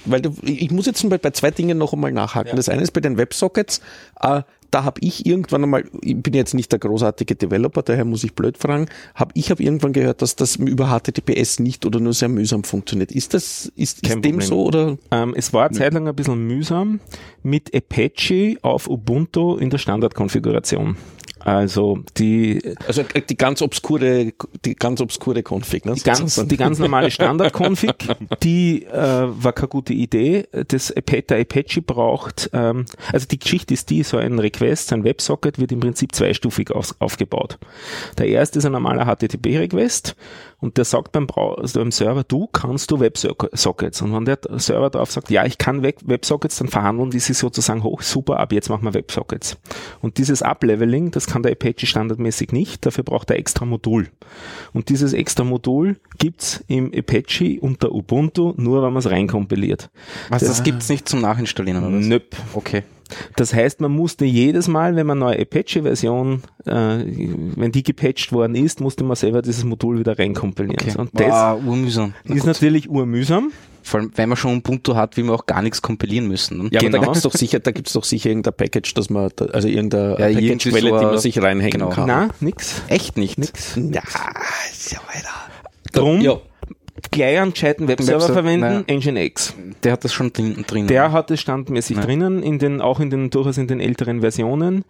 weil du, ich muss jetzt bei, bei zwei Dingen noch einmal nachhaken. Das eine ist bei den Websockets, äh, da habe ich irgendwann einmal, ich bin jetzt nicht der großartige Developer, daher muss ich blöd fragen, habe ich habe irgendwann gehört, dass das über HTTPS nicht oder nur sehr mühsam funktioniert. Ist das, ist, Kein ist dem so oder? Ähm, es war eine Zeit lang ein bisschen mühsam mit Apache auf Ubuntu in der Standardkonfiguration. Also die, Also äh, die ganz obskure, die ganz obskure Config, ne? die, ganz, die ganz normale Standard-Config, die äh, war keine gute Idee. Das Apa- der Apache braucht, ähm, also die Geschichte ist die, so ein Request, ein Websocket wird im Prinzip zweistufig auf, aufgebaut. Der erste ist ein normaler HTTP-Request und der sagt beim, Brau also beim Server, du kannst du Websockets. Und wenn der Server drauf sagt, ja, ich kann Web- Websockets, dann verhandeln die sich sozusagen hoch, super, ab jetzt machen wir Websockets. Und dieses Upleveling, das kann der Apache standardmäßig nicht, dafür braucht er extra Modul. Und dieses extra Modul gibt's im Apache unter Ubuntu, nur wenn man es reinkompiliert. Was, das gibt's nicht zum Nachinstallieren, oder? Nöp. Okay. Das heißt, man musste jedes Mal, wenn man eine neue Apache-Version, äh, wenn die gepatcht worden ist, musste man selber dieses Modul wieder reinkompilieren. okay. Und das wow, urmühsam. Na ist gut. natürlich urmühsam. Vor allem, wenn man schon Ubuntu hat, will man auch gar nichts kompilieren müssen. Ne? Ja, aber da Genau. gibt's doch sicher, da gibt's doch sicher irgendein Package, dass man, da, also irgendeine Ja, Package-Quelle, so die man sich reinhängen genau. kann. Na, nix. Echt nicht. Nix. Ja, ist ja weiter. Drum Ja. Gleich einen gescheiten Webserver verwenden, naja. Nginx. Der hat das schon drin. drin Der hat es standmäßig Ja. drinnen, in den, auch in den, durchaus in den älteren Versionen.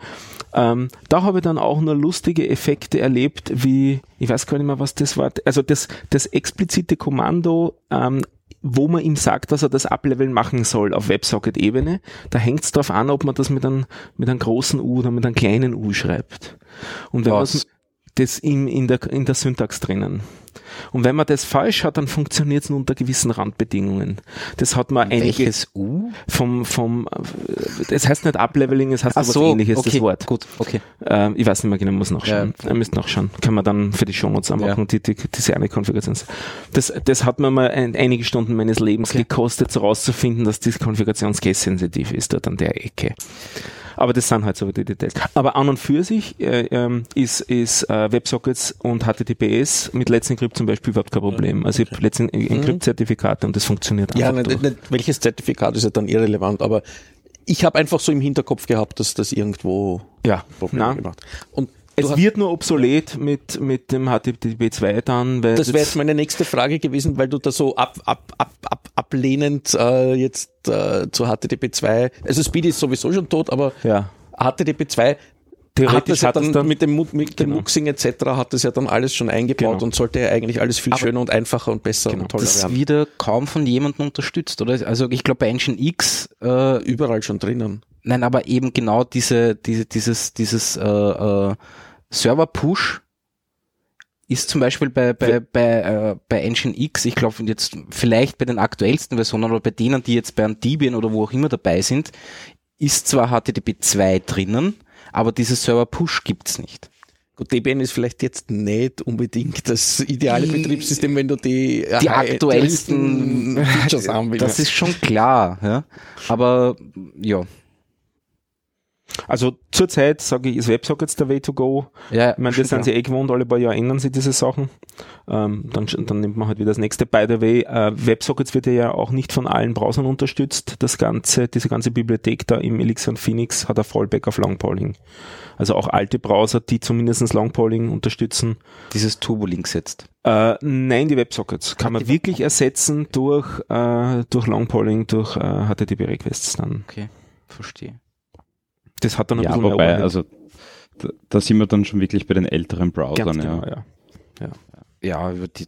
Ähm, da habe ich dann auch nur lustige Effekte erlebt, wie, ich weiß gar nicht mehr, was das war. Also das, das explizite Kommando, ähm, wo man ihm sagt, dass er das Ableveln machen soll auf WebSocket-Ebene, da hängt es darauf an, ob man das mit einem, mit einem großen U oder mit einem kleinen U schreibt. Und wenn man Was? Das in, in, der, in der Syntax drinnen. Und wenn man das falsch hat, dann funktioniert es nur unter gewissen Randbedingungen. Das hat man einige Welches U? vom, vom, äh, es heißt nicht Upleveling, es heißt Ach aber was so, ähnliches, okay, das Wort. gut, okay. Ähm, ich weiß nicht mehr genau, muss nachschauen. Ja. Ihr müsst nachschauen. Kann man dann für die Shownotes anmachen, Ja. die, die, diese eine Konfiguration. Das, das hat mir mal ein, einige Stunden meines Lebens gekostet, so rauszufinden, dass diese Konfiguration case-sensitiv ist dort an der Ecke. Aber das sind halt so die Details. Aber an und für sich äh, ähm, ist, ist äh, WebSockets und HTTPS mit Let's Encrypt zum Beispiel überhaupt kein Problem. Also ich habe Let's Encrypt-Zertifikate und das funktioniert Ja, einfach. nicht, welches Zertifikat ist ja dann irrelevant, aber ich habe einfach so im Hinterkopf gehabt, dass das irgendwo ja, Probleme gemacht. Und Es hast- wird nur obsolet mit, mit dem HTTP 2 dann, weil das wäre jetzt meine nächste Frage gewesen, weil du da so ab, ab, ab, ab, ablehnend äh, jetzt äh, zu HTTP 2, also Speed ist sowieso schon tot, aber ja, HTTP 2 hat theoretisch das ja hat dann, es dann, mit dem, mit dem Genau. Muxing etc. hat das ja dann alles schon eingebaut Genau. und sollte ja eigentlich alles viel Aber- schöner und einfacher und besser Genau. und toller Das werden. wieder kaum von jemandem unterstützt, oder? Also ich glaube bei Engine X, äh, Überall schon drinnen. nein, aber eben genau diese, diese dieses, dieses äh, äh, Server-Push ist zum Beispiel bei, bei, bei, äh, bei Engine X, ich glaube jetzt vielleicht bei den aktuellsten Versionen oder bei denen, die jetzt bei Debian oder wo auch immer dabei sind, ist zwar HTTP 2 drinnen, aber dieses Server Push gibt's nicht. Gut, Debian ist vielleicht jetzt nicht unbedingt das ideale Die- Betriebssystem, wenn du die, Die high- aktuellsten *laughs* Features haben willst. Das ist schon klar, ja. Aber ja, Also zurzeit sage ich, ist WebSockets der Way to go. ja Ich meine, das sind sie eh gewohnt, alle paar Jahre ändern sie diese Sachen. Ähm, dann, dann nimmt man halt wieder das nächste. By the way, äh, WebSockets wird ja auch nicht von allen Browsern unterstützt. Das ganze, diese ganze Bibliothek da im Elixir und Phoenix hat ein Fallback auf Longpolling. Also auch alte Browser, die zumindest Longpolling unterstützen. dieses Turbolink setzt. Äh, nein, die WebSockets kann man wirklich ersetzen durch, äh, durch Longpolling, durch äh, HTTP-Requests dann. Okay, verstehe. Das hat dann ein Ja, bisschen wobei, also da, da sind wir dann schon wirklich bei den älteren Browsern. Ganz genau, ja. ja. Ja, über die,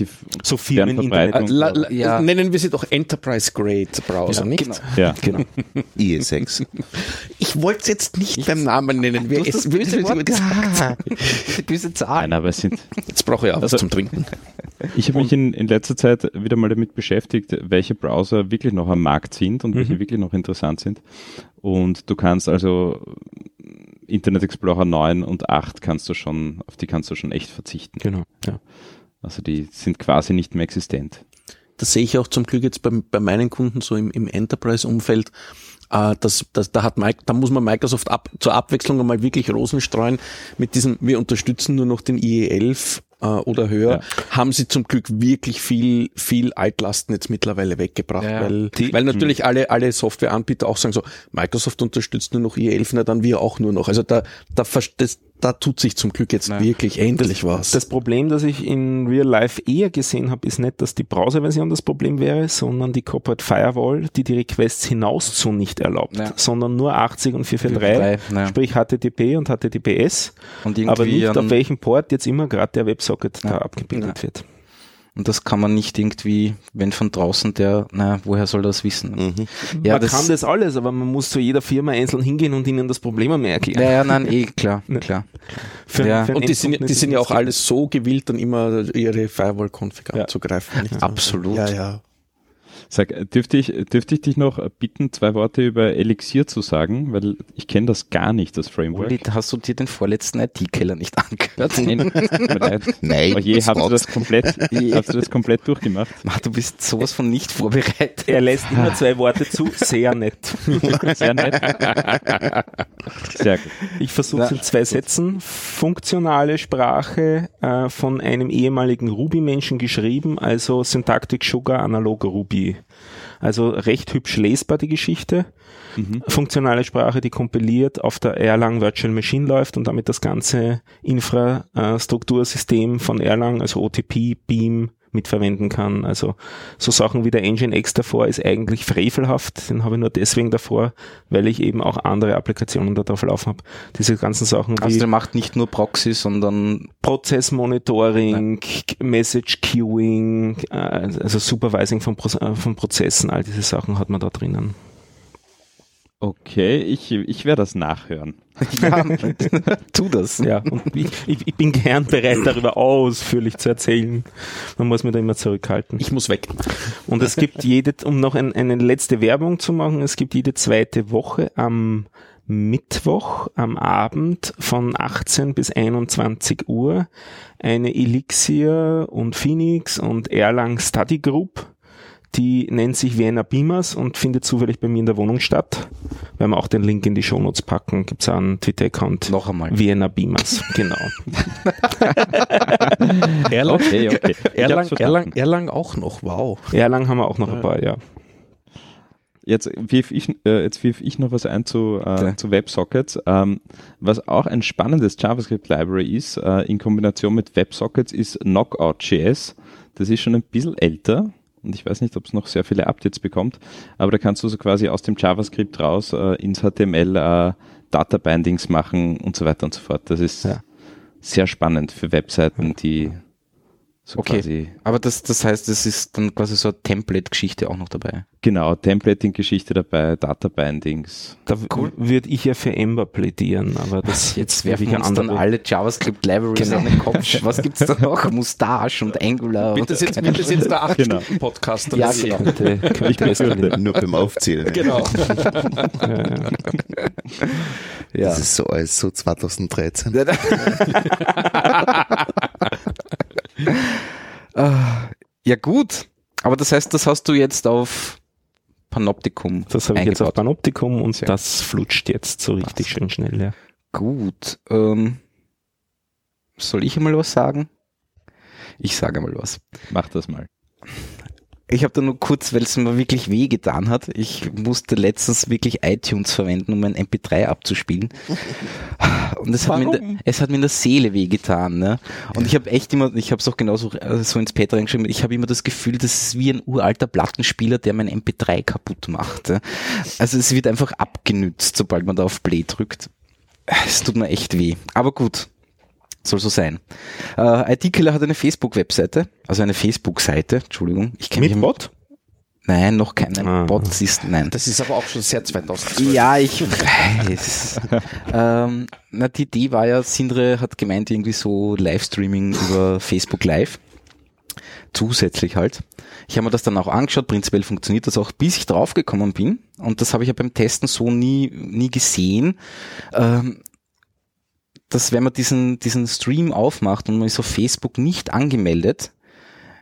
Die, So deren Firmen Verbreitung. Äh, la, la, Ja. Nennen wir sie doch Enterprise Grade Browser, Ja, nicht? genau. ja. Genau. *laughs* IE6. Ich wollte es jetzt nicht beim Namen nennen. Hast es, böse Wort gesagt. *laughs* *laughs* böse Zahl. Nein, aber es sind, Jetzt brauche ich auch was Also- zum Trinken. ich habe mich in, in letzter Zeit wieder mal damit beschäftigt, welche Browser wirklich noch am Markt sind und welche Mhm. wirklich noch interessant sind. Und du kannst also Internet Explorer 9 und 8 kannst du schon, auf die kannst du schon echt verzichten. Genau. Ja. Also die sind quasi nicht mehr existent. Das sehe ich auch zum Glück jetzt bei, bei meinen Kunden so im, im Enterprise-Umfeld. Äh, das, das, da, hat Mike, da muss man Microsoft ab, zur Abwechslung einmal wirklich Rosen streuen. Mit diesem, wir unterstützen nur noch den IE11 äh, oder höher, Ja. haben sie zum Glück wirklich viel, viel Altlasten jetzt mittlerweile weggebracht, Ja, weil, Die- weil natürlich alle, alle Softwareanbieter auch sagen so, Microsoft unterstützt nur noch IE11, na dann wir auch nur noch. Also da, da, das, da tut sich zum Glück jetzt Ja. wirklich endlich was. Das Problem, das ich in Real Life eher gesehen habe, ist nicht, dass die Browserversion das Problem wäre, sondern die Corporate Firewall, die die Requests hinaus zu nicht erlaubt, Ja. sondern nur 80 und 443, Drei, ja. sprich HTTP und HTTPS, Und irgendwie aber nicht an- auf welchem Port jetzt immer gerade der Websocket da Ja. abgebildet Ja. wird. Und das kann man nicht irgendwie, wenn von draußen der, na, woher soll das wissen? Mhm. Ja, man kann das alles, aber man muss zu jeder Firma einzeln hingehen und ihnen das Problem einmal erklären. Ja, ja, nein, eh, klar, *laughs* klar. Für- Ja. für Und die sind, die sind ja das auch alles so gewillt, dann immer ihre Firewall-Config Ja. abzugreifen. nicht? Absolut. Ja, ja. Sag, dürfte ich, dürfte ich dich noch bitten, zwei Worte über Elixir zu sagen, weil ich kenne das gar nicht, das Framework. Uli, hast du dir den vorletzten IT-Keller nicht *laughs* angehört? Nein. *laughs* Nein, Aber *laughs* je, hast du das komplett, hast du das komplett durchgemacht? Mach, du bist sowas von nicht vorbereitet. Er lässt immer zwei Worte zu, sehr nett. Sehr nett. Sehr gut. Ich versuche es in zwei Sätzen. Funktionale Sprache äh, von einem ehemaligen Ruby-Menschen geschrieben, also Syntactic Sugar Analog Ruby. Also recht hübsch lesbar die Geschichte. Funktionale Sprache, die kompiliert auf der Erlang Virtual Machine läuft und damit das ganze Infrastruktursystem von Erlang, also OTP, Beam, mitverwenden kann. Also so Sachen wie der Nginx davor ist eigentlich frevelhaft. Den habe ich nur deswegen davor, weil ich eben auch andere Applikationen da drauf laufen habe. Diese ganzen Sachen wie Also der macht nicht nur Proxy, sondern Prozessmonitoring, Message Queuing, äh, also Supervising von, Pro äh, von Prozessen, all diese Sachen hat man da drinnen. Okay, ich, ich werde das nachhören. *laughs* ja, *laughs* tu das. Ja, ich, ich, ich bin gern bereit, darüber ausführlich zu erzählen. Man muss mich da immer zurückhalten. Ich muss weg. Und es gibt jede, um noch ein, eine letzte Werbung zu machen, es gibt jede zweite Woche am Mittwoch am Abend von 18 bis 21 Uhr eine Elixir und Phoenix und Erlang Study Group. Die nennt sich Vienna Beamers und findet zufällig bei mir in der Wohnung statt. Werden wir auch den Link in die Shownotes packen. Gibt's auch einen Twitter-Account. Noch einmal. Vienna Beamers, genau. *laughs* Erlang, Okay, okay. *laughs* Erlang. Erlang, Erlang auch noch, wow. Erlang haben wir auch noch ein paar, ja. Jetzt wirf ich, äh, jetzt wirf ich noch was ein zu, äh, Okay. zu WebSockets. Ähm, was auch ein spannendes JavaScript-Library ist, äh, in Kombination mit WebSockets, ist Knockout.js. Das ist schon ein bisschen älter und ich weiß nicht, ob es noch sehr viele Updates bekommt, aber da kannst du so quasi aus dem JavaScript raus äh, ins HTML äh, Data Bindings machen und so weiter und so fort. Das ist Ja. sehr spannend für Webseiten, die So Okay. quasi, Aber das, das heißt, es ist dann quasi so eine Template-Geschichte auch noch dabei. genau, Templating-Geschichte dabei, Data-Bindings. Da würde ich ja für Ember plädieren, aber das *laughs* Jetzt werfen wir uns dann alle JavaScript-Libraries an den Kopf. Was gibt's da noch? *laughs* Mustache und Angular. Und das jetzt, jetzt der Genau. 8-Stunden-Podcast? Ja, so? genau. könnte, könnte eskalieren. Nur beim Aufzählen. Genau. *laughs* ja. Das ist so alles so 2013. Ah, ja gut, aber das heißt, das hast du jetzt auf Panoptikum. Das habe ich jetzt auf. Panoptikum und das flutscht jetzt so richtig schön schnell. Ja. Gut. Ähm, soll ich mal was sagen? Ich sage mal was. Mach das mal. Ich habe da nur kurz, weil es mir wirklich weh getan hat. Ich musste letztens wirklich iTunes verwenden, um mein MP3 abzuspielen. *laughs* Und es hat, mir in der, es hat mir in der Seele weh getan. Ne? Und ich habe echt immer, ich habe es auch genauso äh, so ins Pad reingeschrieben, ich habe immer das Gefühl, das ist wie ein uralter Plattenspieler, der mein MP3 kaputt macht. Ja? Also es wird einfach abgenützt, sobald man da auf Play drückt. Es tut mir echt weh. Aber gut, soll so sein. Äh, IT-Killer hat eine Facebook-Webseite, also eine Facebook-Seite, Entschuldigung. Ich kenn mich Mit Bot? Nein, noch kein nein, Ah. Bot ist, nein. Das ist aber auch schon sehr 2012. Ja, ich weiß. ähm, na, die Idee war ja, Sindre hat gemeint, irgendwie so Livestreaming über Facebook Live. Zusätzlich halt. Ich habe mir das dann auch angeschaut, prinzipiell funktioniert das auch, bis ich draufgekommen bin. Und das habe ich ja beim Testen so nie, nie gesehen. Ähm, dass wenn man diesen, diesen Stream aufmacht und man ist auf Facebook nicht angemeldet,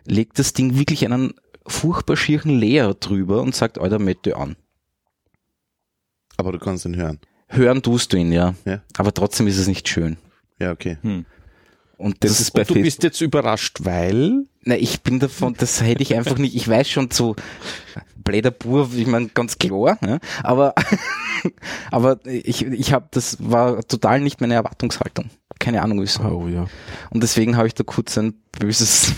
legt das Ding wirklich einen furchtbar schieren Layer drüber und sagt, Alter, mette an. Aber du kannst ihn hören. Hören tust du ihn, ja. Ja. Aber trotzdem ist es nicht schön. Ja, okay. Und das, ist bei Und du Facebook. bist jetzt überrascht, weil Na, ich bin davon, das hätte ich einfach nicht. Ich weiß schon so, bläder Bur, ich meine, ganz klar, ja, aber, *laughs* aber ich, ich habe, das war total nicht meine Erwartungshaltung. Keine Ahnung wieso. Oh ja. Und deswegen habe ich da kurz ein böses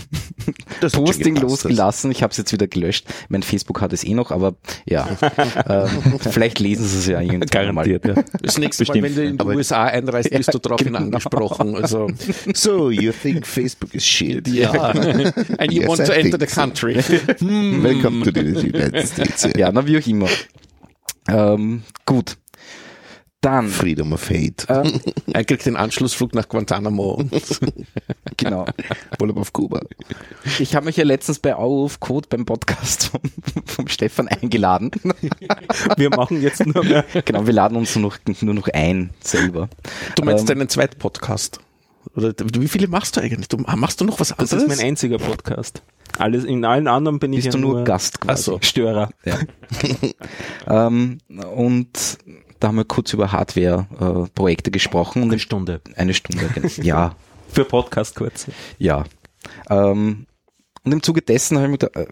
Posting losgelassen. Ich habe es jetzt wieder gelöscht. Mein Facebook hat es eh noch, aber ja, *laughs* ähm, vielleicht lesen sie es ja irgendwann mal. Garantiert, ja. das nächste Mal, wenn du in die Aber- USA einreist, bist du *laughs* daraufhin genau. angesprochen. Also, So, you think Facebook is shit. ja. And you Yes, want I to enter the so. country. *laughs* Welcome to the United *laughs* States. Ja, na wie auch immer. Ähm, gut. Dann, Freedom of Hate. ähm, Er kriegt den Anschlussflug nach Guantanamo. *laughs* genau. Urlaub auf Kuba. Ich habe mich ja letztens bei Au auf Code beim Podcast vom, vom Stefan eingeladen. Wir machen jetzt nur mehr. genau, wir laden uns nur noch, nur noch ein selber. Du meinst Ähm, deinen zweiten Podcast? Oder wie viele machst du eigentlich? Du, machst du noch was Das anderes? ist mein einziger Podcast. Alles, in allen anderen bin ich Bist ja du nur nur Gast quasi. so. Störer. Ja. *laughs* *laughs* ähm, und da haben wir kurz über Hardware-Projekte gesprochen. Und Eine in- Stunde. eine Stunde, genau. *laughs* ja, Für Podcast kurz. ja. Ähm, und im Zuge dessen habe ich mir gedacht, äh,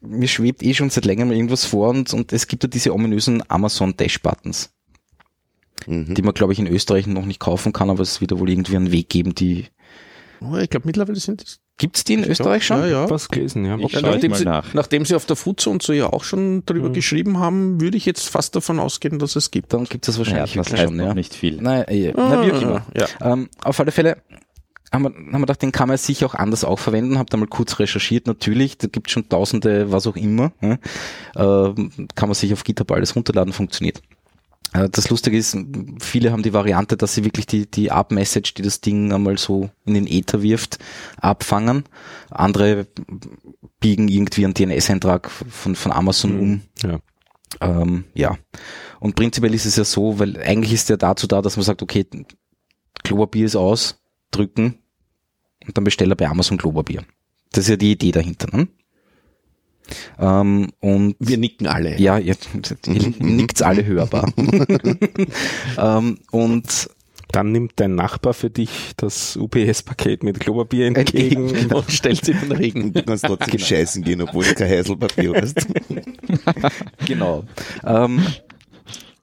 mir schwebt eh schon seit längerem irgendwas vor und, und es gibt ja diese ominösen Amazon Dash-Buttons, Mhm. die man, glaube ich, in Österreich noch nicht kaufen kann, aber es wird ja wohl irgendwie einen Weg geben, die Oh, ich glaube, mittlerweile sind es. Gibt's die in Österreich schon? Ja, ja. Was gelesen, ja. Ja, ich nachdem, mal sie, nach. nachdem sie auf der Fuzo und so ja auch schon darüber Mhm. geschrieben haben, würde ich jetzt fast davon ausgehen, dass es gibt. Dann gibt es Ja, wahrscheinlich das wirklich heißt schon, ja. nicht viel. Nein, äh, na, wie auch immer. Ja. Ähm, auf alle Fälle haben wir, haben wir gedacht, den kann man sicher auch anders auch verwenden. Hab da mal kurz recherchiert, natürlich. Da gibt schon tausende, was auch immer. Ja. Ähm, kann man sich auf GitHub alles runterladen, funktioniert. Äh, Das Lustige ist, viele haben die Variante, dass sie wirklich die, die Up-Message, die das Ding einmal so in den Ether wirft, abfangen. Andere biegen irgendwie einen DNS-Eintrag von, von Amazon um. Ja. Ähm, ja. Und prinzipiell ist es ja so, weil eigentlich ist der dazu da, dass man sagt, okay, Klopapier ist aus, drücken und dann bestelle bei Amazon Klopapier. Das ist ja die Idee dahinter. Ne? Ähm, und Wir nicken alle. ja, *laughs* ihr, ihr nickt's alle hörbar. *laughs* ähm, und Dann nimmt dein Nachbar für dich das UPS-Paket mit Klopapier entgegen. Und stellt sie in den Regen. *laughs* Du kannst trotzdem scheißen gehen, obwohl du kein Heißelpapier hast. genau. Ähm,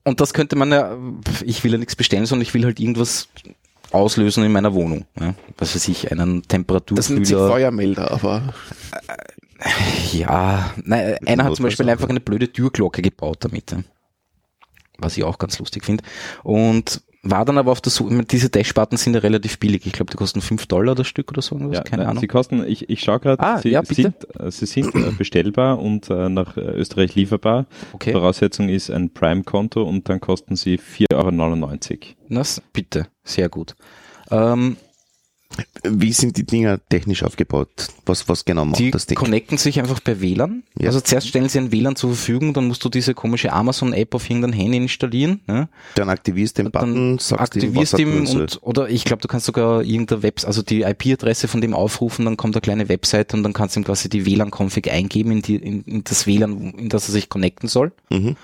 und das könnte man ja, ich will ja nichts bestellen, sondern ich will halt irgendwas auslösen in meiner Wohnung. Ja? Was weiß ich, einen Das nennt sich Temperaturfühler. Feuermelder, aber *laughs* Ja, nein, einer hat zum Beispiel Notfallsache. einfach eine blöde Türglocke gebaut damit. Was ich auch ganz lustig finde. Und war dann aber auf der Suche, diese Dashbutton sind ja relativ billig. Ich glaube, die kosten 5 Dollar das Stück oder so. Ja, Keine nein, Ahnung. Sie kosten, ich, ich schaue gerade, Ah, sie, ja, sind, äh, sie sind äh, bestellbar und äh, nach äh, Österreich lieferbar. Okay. Voraussetzung ist ein Prime-Konto und dann kosten sie 4,99 Euro. Das, bitte. Sehr gut. Ähm, Wie sind die Dinger technisch aufgebaut? Was, was genau macht die das Ding? connecten sich einfach per WLAN. Ja. Also zuerst stellen sie ein WLAN zur Verfügung, dann musst du diese komische Amazon-App auf irgendein Handy installieren. Ne? Dann aktivierst du den Button, dann sagst aktivierst er ihm und oder ich glaube, du kannst sogar irgendeine Web, also die IP-Adresse von dem aufrufen, dann kommt eine kleine Webseite und dann kannst du ihm quasi die WLAN-Config eingeben in, die, in, in das WLAN, in das er sich connecten soll. Mhm.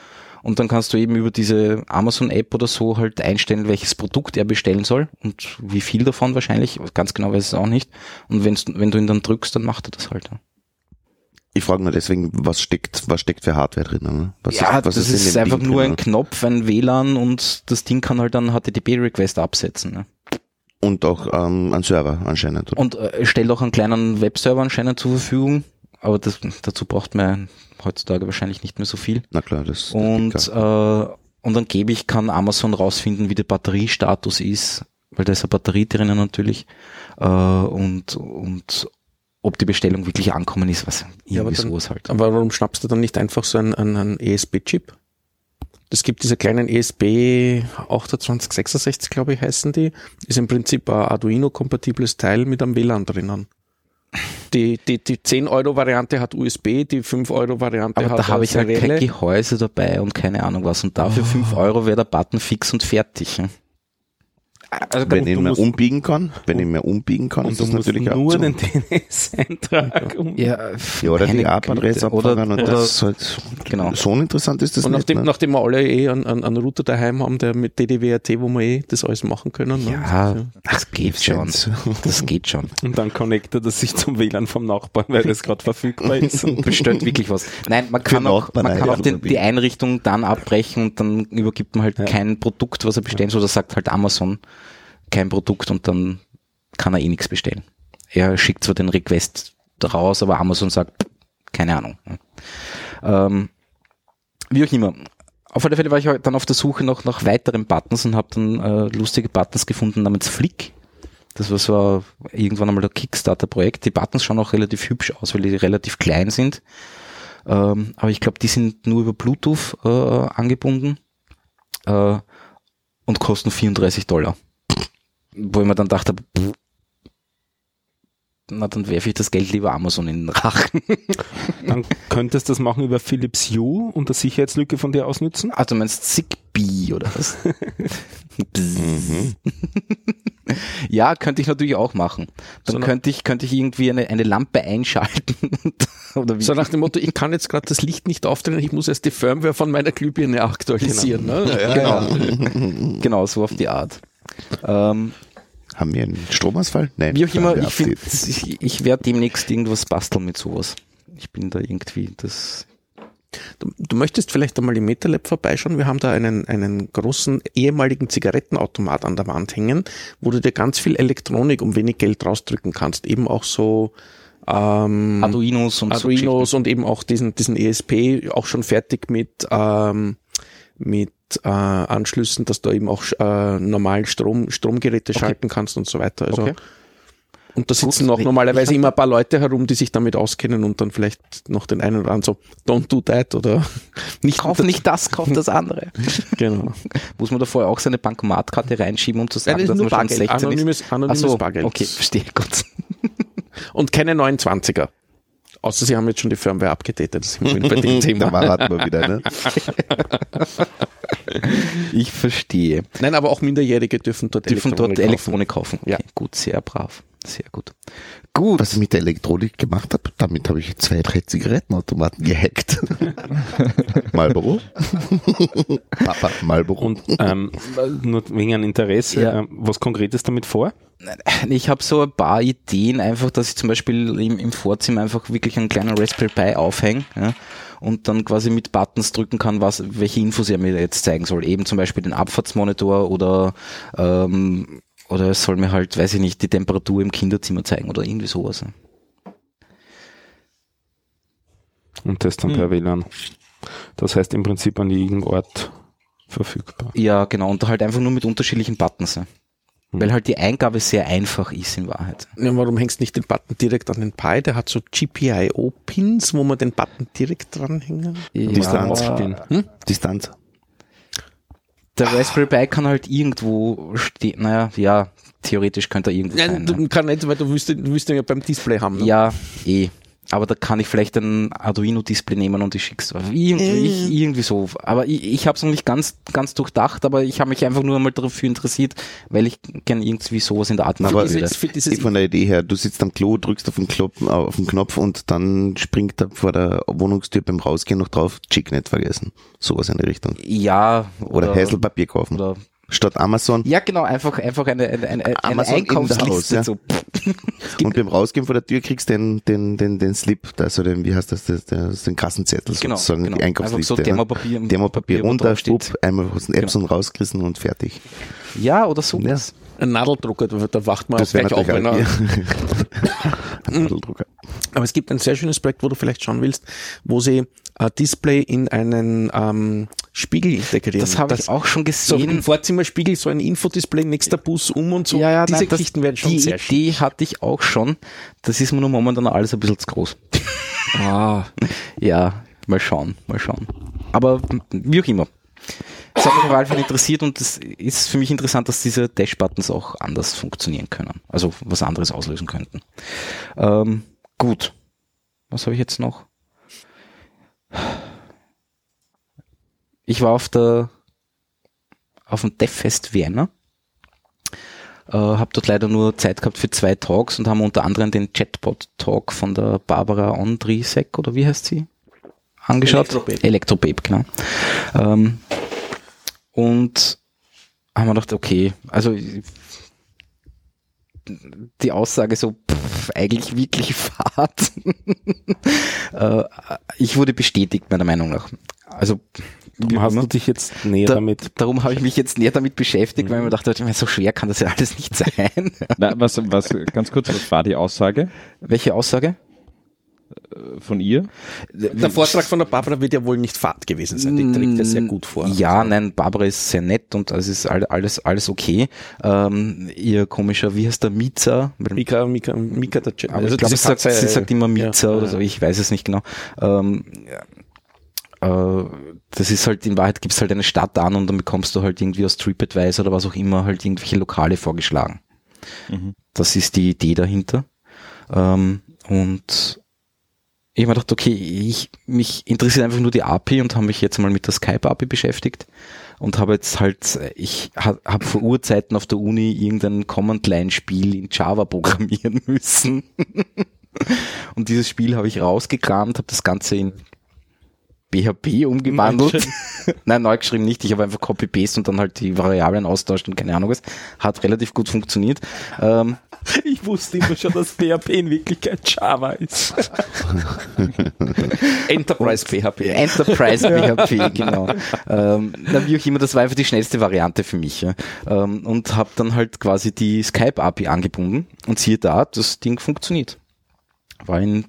Und dann kannst du eben über diese Amazon-App oder so halt einstellen, welches Produkt er bestellen soll und wie viel davon wahrscheinlich. Ganz genau weiß ich es auch nicht. Und wenn du ihn dann drückst, dann macht er das halt. Ich frage nur deswegen, was steckt, was steckt für Hardware drin? Ne? Was ja, was das ist, dem einfach Ding nur drin, ein Knopf, ein WLAN und das Ding kann halt dann HTTP-Request absetzen. Ne? Und auch ähm, ein Server anscheinend. Oder? Und äh, stellt auch einen kleinen Webserver anscheinend zur Verfügung. Aber das, dazu braucht man heutzutage wahrscheinlich nicht mehr so viel. Na klar, das Und, klar. äh, und angeblich kann Amazon rausfinden, wie der Batteriestatus ist, weil da ist eine Batterie drinnen natürlich. Äh, und, und ob die Bestellung wirklich ankommen ist, was Ja, aber irgendwie dann- sowas halt. Aber warum schnappst du dann nicht einfach so einen, einen, einen ESP-Chip? Es gibt diese kleinen E ESP 2866, glaube ich, heißen die. Ist im Prinzip ein Arduino-kompatibles Teil mit einem WLAN drinnen. Die, die, die 10-Euro-Variante hat USB, die 5-Euro-Variante Aber hat da habe ich halt kein. Gehäuse dabei und keine Ahnung was. Und dafür Oh. 5 Euro wäre der Button fix und fertig. Also wenn und ich musst- umbiegen kann, wenn ich mehr umbiegen kann, Und ist du das natürlich auch nur so. den DNS-Eintrag um. ja, ja, oder die oder, abfangen und das ist halt, genau. so uninteressant ist das Und nicht. nachdem, ne? nachdem wir alle eh einen, einen, einen Router daheim haben, der mit DDWRT, wo wir eh das alles machen können. Ne? Ja, das geht schon. Das geht schon. Und dann connectet er sich zum WLAN vom Nachbarn, weil das gerade verfügbar ist. und *laughs* bestellt wirklich was. Nein, man kann auch, man kann auch den, die Einrichtung dann abbrechen und dann übergibt man halt Ja. kein Produkt, was er bestellen soll, oder sagt halt Amazon kein Produkt und dann kann er eh nichts bestellen. Er schickt zwar den Request raus, aber Amazon sagt, keine Ahnung. Ähm, wie auch immer. Auf alle Fälle war ich dann auf der Suche noch nach weiteren Buttons und habe dann äh, lustige Buttons gefunden namens Flick. Das war so irgendwann einmal ein Kickstarter-Projekt. Die Buttons schauen auch relativ hübsch aus, weil die relativ klein sind. Ähm, aber ich glaube, die sind nur über Bluetooth äh, angebunden äh, und kosten 34 Dollar. Wo ich mir dann dachte, pff, na dann werfe ich das Geld lieber Amazon in den Rachen. *laughs* Dann könntest du das machen über Philips Hue und der Sicherheitslücke von dir ausnützen. Ah, du meinst Zigbee oder was? *laughs* Mhm. *laughs* ja, könnte ich natürlich auch machen. Dann So könnte ich, könnte ich irgendwie eine, eine Lampe einschalten. oder wie? So nach dem Motto, ich kann jetzt gerade das Licht nicht aufdrehen, ich muss erst die Firmware von meiner Glühbirne aktualisieren. Ne? Ja, genau. genau, so auf die Art. Ähm, Haben wir einen Stromausfall? Nein. wie auch immer, ich ich, ich werde demnächst irgendwas basteln mit sowas. Ich bin da irgendwie, das, Du, du möchtest vielleicht einmal im MetaLab vorbeischauen. Wir haben da einen, einen großen ehemaligen Zigarettenautomat an der Wand hängen, wo du dir ganz viel Elektronik um wenig Geld rausdrücken kannst. Eben auch so ähm, Arduinos und so Arduinos und eben auch diesen, diesen ESP auch schon fertig mit, ähm, mit äh, Anschlüssen, dass du eben auch äh, normal Strom, Stromgeräte schalten kannst und so weiter. Also, Okay. Und da sitzen Gut. auch normalerweise immer ein paar Leute herum, die sich damit auskennen und dann vielleicht noch den einen oder anderen so, don't do that oder *laughs* nicht. Kauf nicht das, kauf das andere. *laughs* Genau. Muss man da vorher auch seine Bankomatkarte reinschieben, um zu Ja, sagen, das ist dass nur man schon Bargeld. 16 Anonymes, anonymes so, Bargeld. okay, verstehe, gut. Und keine 29er. Außer sie haben jetzt schon die Firmware abgedatet. Das sind wir bei dem Da Thema. warten wir wieder, ne? *laughs* Ich verstehe. Nein, aber auch Minderjährige dürfen dort Dürfen dort kaufen. Elektronik kaufen. Ja. Okay, gut, sehr brav. Sehr gut. Gut. Was ich mit der Elektronik gemacht habe, damit habe ich zwei, drei Zigarettenautomaten gehackt. *laughs* Marlboro. *laughs* Papa, Marlboro. Und ähm, nur wegen ein Interesse, Ja. ähm, was Konkretes damit vor? Ich habe so ein paar Ideen, einfach, dass ich zum Beispiel im, im Vorzimmer einfach wirklich einen kleinen Raspberry Pi aufhänge ja, und dann quasi mit Buttons drücken kann, was, welche Infos er mir jetzt zeigen soll. Eben zum Beispiel den Abfahrtsmonitor oder ähm, oder es soll mir halt, weiß ich nicht, die Temperatur im Kinderzimmer zeigen oder irgendwie sowas. ja. Und das dann per WLAN. Das heißt im Prinzip an jedem Ort verfügbar. Ja, genau. Und halt einfach nur mit unterschiedlichen Buttons. Ja. Weil halt die Eingabe sehr einfach ist in Wahrheit. Ja, warum hängst du nicht den Button direkt an den Pi? Der hat so GPIO-Pins, wo man den Button direkt dranhängen. Distanz. Hm? Distanz. Der Raspberry Pi kann halt irgendwo stehen. Naja, ja, theoretisch könnte er irgendwo Nein, sein. ne? du kann nicht, weil du willst, du willst ja beim Display haben. Ne? Ja, eh. Aber da kann ich vielleicht ein Arduino-Display nehmen und ich schick's drauf. Irgendwie, ich, irgendwie so. Aber ich, ich habe es noch nicht ganz, ganz durchdacht, aber ich habe mich einfach nur einmal dafür interessiert, weil ich gerne irgendwie sowas in der Art machen Aber würde. Für dieses, Von der Idee her, du sitzt am Klo, drückst auf den, Knopf, auf den Knopf und dann springt da vor der Wohnungstür beim Rausgehen noch drauf, Chick nicht vergessen. Sowas in die Richtung. Ja. Oder, Häselpapier kaufen. Oder, Statt Amazon. ja, genau, einfach, einfach eine, eine, eine, eine der Einkaufsliste. ja. So. Und beim Rausgehen vor der Tür kriegst du den, den, den, den Slip, also den, wie heißt das, das, das den Kassenzettel Genau, sozusagen, genau. die Einfach Einkaufsliste. so ne? Demopapier, Demopapier wo runter. Schwupp, einmal aus den Epson rausgerissen und fertig. Ja, oder so. Ja. ein Nadeldrucker, da, wacht man Das gleich auf. Wenn er, Ein *laughs* Nadeldrucker. Aber es gibt ein sehr schönes Projekt, wo du vielleicht schauen willst, wo sie ein Display in einen ähm, Spiegel integrieren. Das habe ich auch schon so im gesehen. Vorzimmerspiegel, so ein Infodisplay, nächster Bus um und so. ja, ja, Diese nein, das, Geschichten werden schon die sehr schön. Idee hatte ich auch schon. Das ist mir nur momentan alles ein bisschen zu groß. *laughs* Ah, Ja, mal schauen, mal schauen. Aber wie auch immer. Es hat mich auf jeden Fall interessiert und es ist für mich interessant, dass diese Dash-Buttons auch anders funktionieren können. Also was anderes auslösen könnten. Ähm, gut. Was habe ich jetzt noch? Ich war auf der auf dem DevFest Vienna. Äh, habe dort leider nur Zeit gehabt für zwei Talks und haben unter anderem den Chatbot-Talk von der Barbara Ondrisek, oder wie heißt sie? Angeschaut. Elektrobabe. Elektrobabe, genau. Ähm, und haben wir gedacht, okay, also die Aussage so, pff, eigentlich wirklich fad. *laughs* äh, ich wurde bestätigt, meiner Meinung nach. Also, wie hast du dich jetzt näher Da, damit? darum habe ich mich jetzt näher damit beschäftigt, weil ich mir dachte, ich meine, so schwer kann das ja alles nicht sein. *laughs* Na, was, was, ganz kurz, was war die Aussage Welche Aussage? Von ihr? Der Vortrag von der Barbara wird ja wohl nicht fad gewesen sein. Die trägt das sehr gut vor. Ja, nein, Barbara ist sehr nett und es ist all- alles, alles okay. Ähm, ihr komischer, wie heißt der Miza? Mika, Mika, Mika der Chat. Aber ich glaube, sie, sagt, sie sagt immer ja, Miza oder ja. so, ich weiß es nicht genau. Ähm, ja, äh, das ist halt, in Wahrheit gibst halt eine Stadt an und dann bekommst du halt irgendwie aus TripAdvisor oder was auch immer halt irgendwelche Lokale vorgeschlagen. Das ist die Idee dahinter. Ähm, und ich habe mir gedacht, okay, ich, mich interessiert einfach nur die API und habe mich jetzt mal mit der Skype-API beschäftigt und habe jetzt halt, ich ha- habe vor Urzeiten auf der Uni irgendein Command-Line-Spiel in Java programmieren *laughs* müssen. und dieses Spiel habe ich rausgekramt, habe das Ganze in PHP umgewandelt. *laughs* Nein, neu geschrieben nicht. Ich habe einfach Copy-Paste und dann halt die Variablen austauscht und keine Ahnung was. Hat relativ gut funktioniert. Ähm, *laughs* Ich wusste immer schon, dass PHP in Wirklichkeit Java ist. *laughs* Enterprise PHP. Enterprise *laughs* PHP, genau. Ähm, na, wie auch immer, das war einfach die schnellste Variante für mich. Ja. Ähm, und habe dann halt quasi die Skype-API angebunden und siehe da, das Ding funktioniert. War in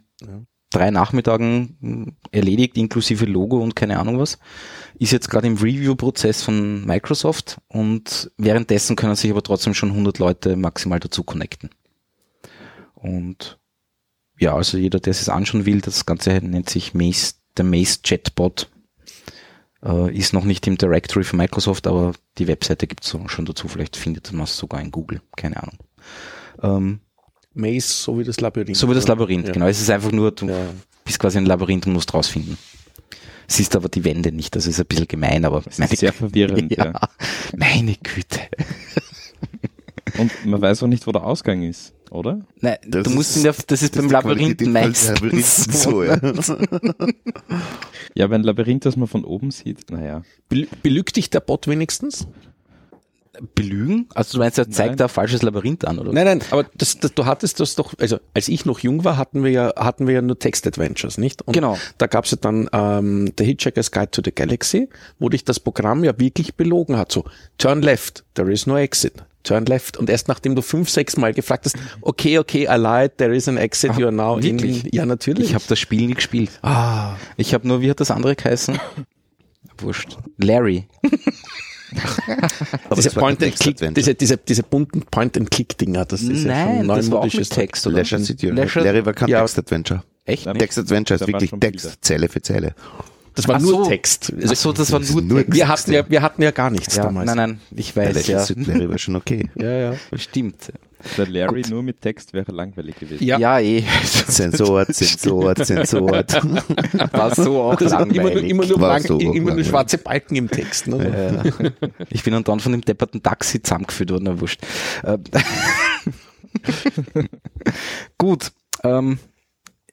drei Nachmittagen mh, erledigt, inklusive Logo und keine Ahnung was. Ist jetzt gerade im Review-Prozess von Microsoft und währenddessen können sich aber trotzdem schon 100 Leute maximal dazu connecten. Und ja, also jeder, der es anschauen will, das Ganze nennt sich Maze, der Maze Chatbot. Äh, ist noch nicht im Directory von Microsoft, aber die Webseite gibt es schon dazu. Vielleicht findet man es sogar in Google, keine Ahnung. Ähm, Maze, so wie das Labyrinth. so wie das Labyrinth, Ja. genau. Es ist einfach nur, du Ja. bist quasi ein Labyrinth und musst rausfinden. Siehst aber die Wände nicht, das ist ein bisschen gemein, aber Das ist sehr verwirrend, *laughs* ja. Meine Güte. Und man weiß auch nicht, wo der Ausgang ist, oder? Nein, Das du musst ist- in der, das ist Das beim ist Labyrinth meistens Labyrinth so, ja. *laughs* Ja, aber ein Labyrinth, das man von oben sieht, naja. Bel- Belügt dich der Bot wenigstens? Belügen? Also du meinst, er zeigt Nein. da ein falsches Labyrinth an, oder? Nein, nein, aber das, das, du hattest das doch, also als ich noch jung war, hatten wir ja, hatten wir ja nur Text-Adventures, nicht? Und Genau. Da gab's ja dann ähm, The Hitchhiker's Guide to the Galaxy, wo dich das Programm ja wirklich belogen hat. So, turn left, there is no exit. Turn left. Und erst nachdem du fünf, sechs Mal gefragt hast, okay, okay, I lied, there is an exit, Ach, you are now wirklich? in. Ja, natürlich. Ich habe das Spiel nie gespielt. ah, Ich habe nur, wie hat das andere geheißen? *laughs* wurscht. Larry. *laughs* Diese kein Point-and-Click, Text-Adventure. diese, diese, diese bunten Point-and-Click-Dinger, das ist ja schon Nein, das war auch neumodisches mit Text, oder? Leisure City. Leisure- Larry war kein Ja. Text-Adventure. Echt? Nein, Text-Adventure ist wirklich Text. Zeile für Zeile. Das war Ach nur so. Text. Ach so, das war nur nur Text. wir hatten ja, wir hatten ja gar nichts Ja, damals. nein, nein, ich weiß, ja. Larry war schon okay. Ja, ja. Stimmt. Der Larry nur mit Text wäre langweilig gewesen. Ja. Ja, eh. *laughs* Sensor, Sensor, Sensor. *laughs* War so auch Das sind immer, nur- langweilig. immer, nur, War blank, so immer nur langweilig. schwarze Balken im Text. Ne? Ja. *laughs* Ich bin dann von dem depperten Taxi zusammengeführt worden, na wurscht. Ähm, Gut. Ähm,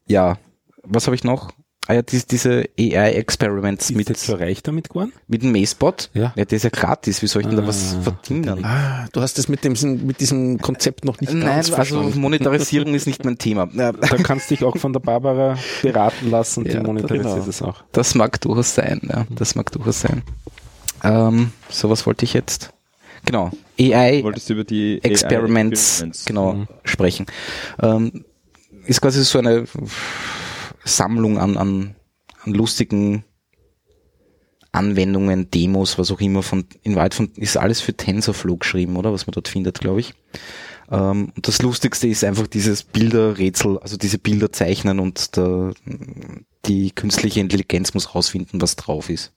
ja, was habe ich noch? Ah ja, diese, diese AI-Experiments Ist mit, jetzt so reich damit geworden? mit dem Macebot. Ja. ja, der ist ja gratis. Wie soll ich denn da was Ah, verdienen? Ah, du hast das mit dem, mit diesem Konzept noch nicht Nein, ganz also verstanden. Monetarisierung ist nicht mein Thema. Ja, *laughs* Da kannst du dich auch von der Barbara beraten lassen, die Ja, monetarisiert genau. das auch. Das mag durchaus sein, ja. Das mag durchaus sein. Ähm, so, was wollte ich jetzt? Genau. AI Du wolltest über die Experiments, AI Experiments. genau, Mhm. sprechen. Ähm, ist quasi so eine Sammlung an, an, an lustigen Anwendungen, Demos, was auch immer von, in Wahrheit von, ist alles für TensorFlow geschrieben, oder? Was man dort findet, glaube ich. Ähm, und das Lustigste ist einfach dieses Bilderrätsel, also diese Bilder zeichnen und der, die künstliche Intelligenz muss rausfinden, was drauf ist.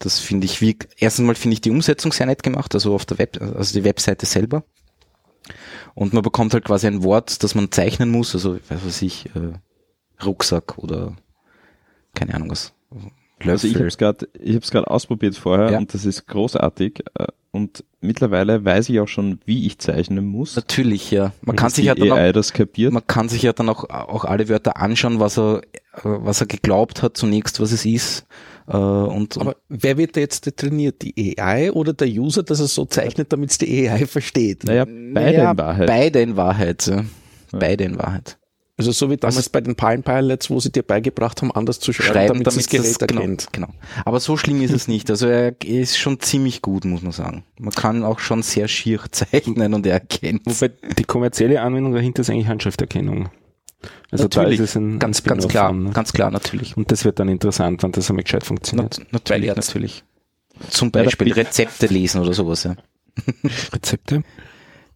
Das finde ich wie, erstens mal finde ich die Umsetzung sehr nett gemacht, also auf der Web, also die Webseite selber. Und man bekommt halt quasi ein Wort, das man zeichnen muss, also, was weiß ich, äh, Rucksack oder, keine Ahnung was. Also ich habe es gerade, ich habe es gerade ausprobiert vorher Ja. und das ist großartig. äh, Und mittlerweile weiß ich auch schon, wie ich zeichnen muss. Natürlich, ja. Man kann sich ja dann auch, das kapiert. man kann sich ja dann auch, auch alle Wörter anschauen, was er, was er geglaubt hat zunächst, was es ist. Äh, und, und Aber wer wird da jetzt trainiert? Die AI oder der User, dass er so zeichnet, damit es die AI versteht? naja, beide ja, in Wahrheit. Beide in Wahrheit, ja. Beide in Wahrheit. Also so wie damals bei den Palm Pilots, wo sie dir beigebracht haben, anders zu schreiben, Schreiben, damit, damit das Gerät das, genau, erkennt. genau. Aber so schlimm ist es nicht. Also er ist schon ziemlich gut, muss man sagen. Man kann auch schon sehr schier *laughs* zeichnen und er erkennt. Wobei die kommerzielle Anwendung dahinter ist eigentlich Handschrifterkennung. Also natürlich, da ist es ein, ganz, ganz klar, ne? ganz klar, natürlich. Und das wird dann interessant, wenn das einmal gescheit funktioniert. Nat natürlich, jetzt- natürlich. Zum Beispiel Rezepte lesen oder sowas, ja. *laughs* Rezepte?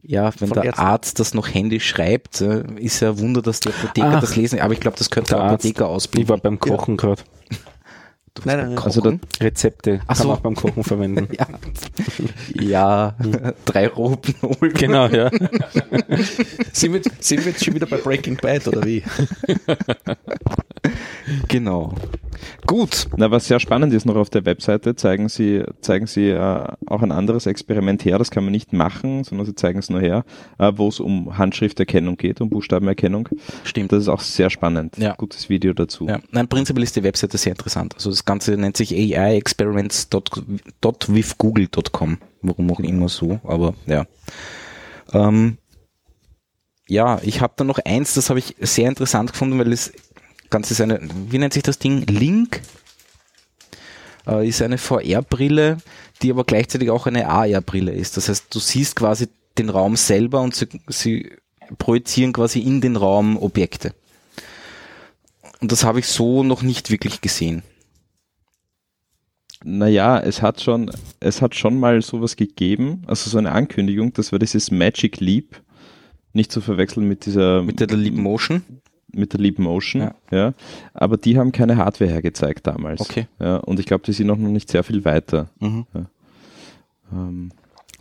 Ja, wenn Von der Ärzten. Arzt das noch händisch schreibt, äh, ist ja ein Wunder, dass die Apotheker Ach, das lesen. Aber ich glaube, das könnte der der Arzt. Apotheker Ich ausbilden. war beim Kochen gerade. Du Nein, nein, nein. Also Kochen? Rezepte Ach kann so. man auch beim Kochen verwenden. *laughs* ja, ja drei Rohypnol. *laughs* Genau, ja. *laughs* Sind wir, sind wir jetzt schon wieder bei Breaking Bad oder wie? Genau. Gut. Na, was sehr spannend ist noch auf der Webseite, zeigen sie, zeigen sie äh, auch ein anderes Experiment her, das kann man nicht machen, sondern sie zeigen es nur her, äh, wo es um Handschrifterkennung geht, um Buchstabenerkennung. Stimmt. Das ist auch sehr spannend. Ja. Gutes Video dazu. Ja, nein, prinzipiell ist die Webseite sehr interessant. Also das Ganze nennt sich aiexperiments.withgoogle.com. Warum auch immer so, aber ja. Ähm, ja, ich habe da noch eins, das habe ich sehr interessant gefunden, weil es ganz ist eine, wie nennt sich das Ding? Link äh, ist eine VR-Brille, die aber gleichzeitig auch eine AR-Brille ist. Das heißt, du siehst quasi den Raum selber und sie, sie projizieren quasi in den Raum Objekte. Und das habe ich so noch nicht wirklich gesehen. Naja, es hat schon, es hat schon mal sowas gegeben, also so eine Ankündigung, das war dieses Magic Leap, nicht zu verwechseln mit dieser, Mit der Leap Motion. mit der Leap Motion, Ja. ja. Aber die haben keine Hardware hergezeigt damals. Okay. Ja, und ich glaube, die sind auch noch nicht sehr viel weiter. Mhm. Ähm,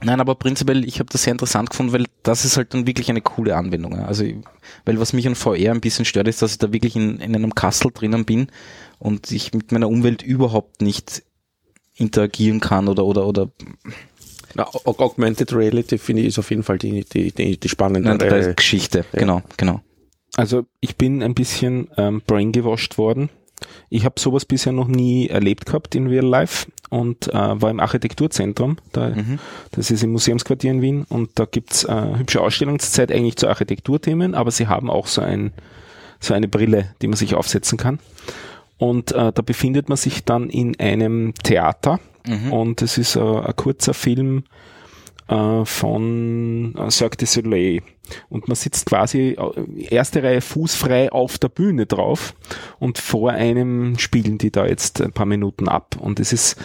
Nein, aber prinzipiell, ich habe das sehr interessant gefunden, weil das ist halt dann wirklich eine coole Anwendung. ja. Also, weil was mich an VR ein bisschen stört, ist, dass ich da wirklich in, in einem Kastel drinnen bin und ich mit meiner Umwelt überhaupt nicht interagieren kann oder, oder, oder Na, Aug- Augmented Reality finde ich ist auf jeden Fall die, die, die, die spannende Nein, äh, Geschichte. Genau, genau. Also ich bin ein bisschen ähm, braingewashed worden. Ich habe sowas bisher noch nie erlebt gehabt in Real Life und äh, war im Architekturzentrum. Da, Mhm. Das ist im Museumsquartier in Wien und da gibt's äh, hübsche Ausstellungszeit eigentlich zu Architekturthemen, aber sie haben auch so, ein, so eine Brille, die man sich aufsetzen kann. Und äh, da befindet man sich dann in einem Theater Mhm. und es ist äh, ein kurzer Film äh, von äh, Cirque du Soleil. und man sitzt quasi äh, erste Reihe fußfrei auf der Bühne drauf und vor einem spielen die da jetzt ein paar Minuten ab und es ist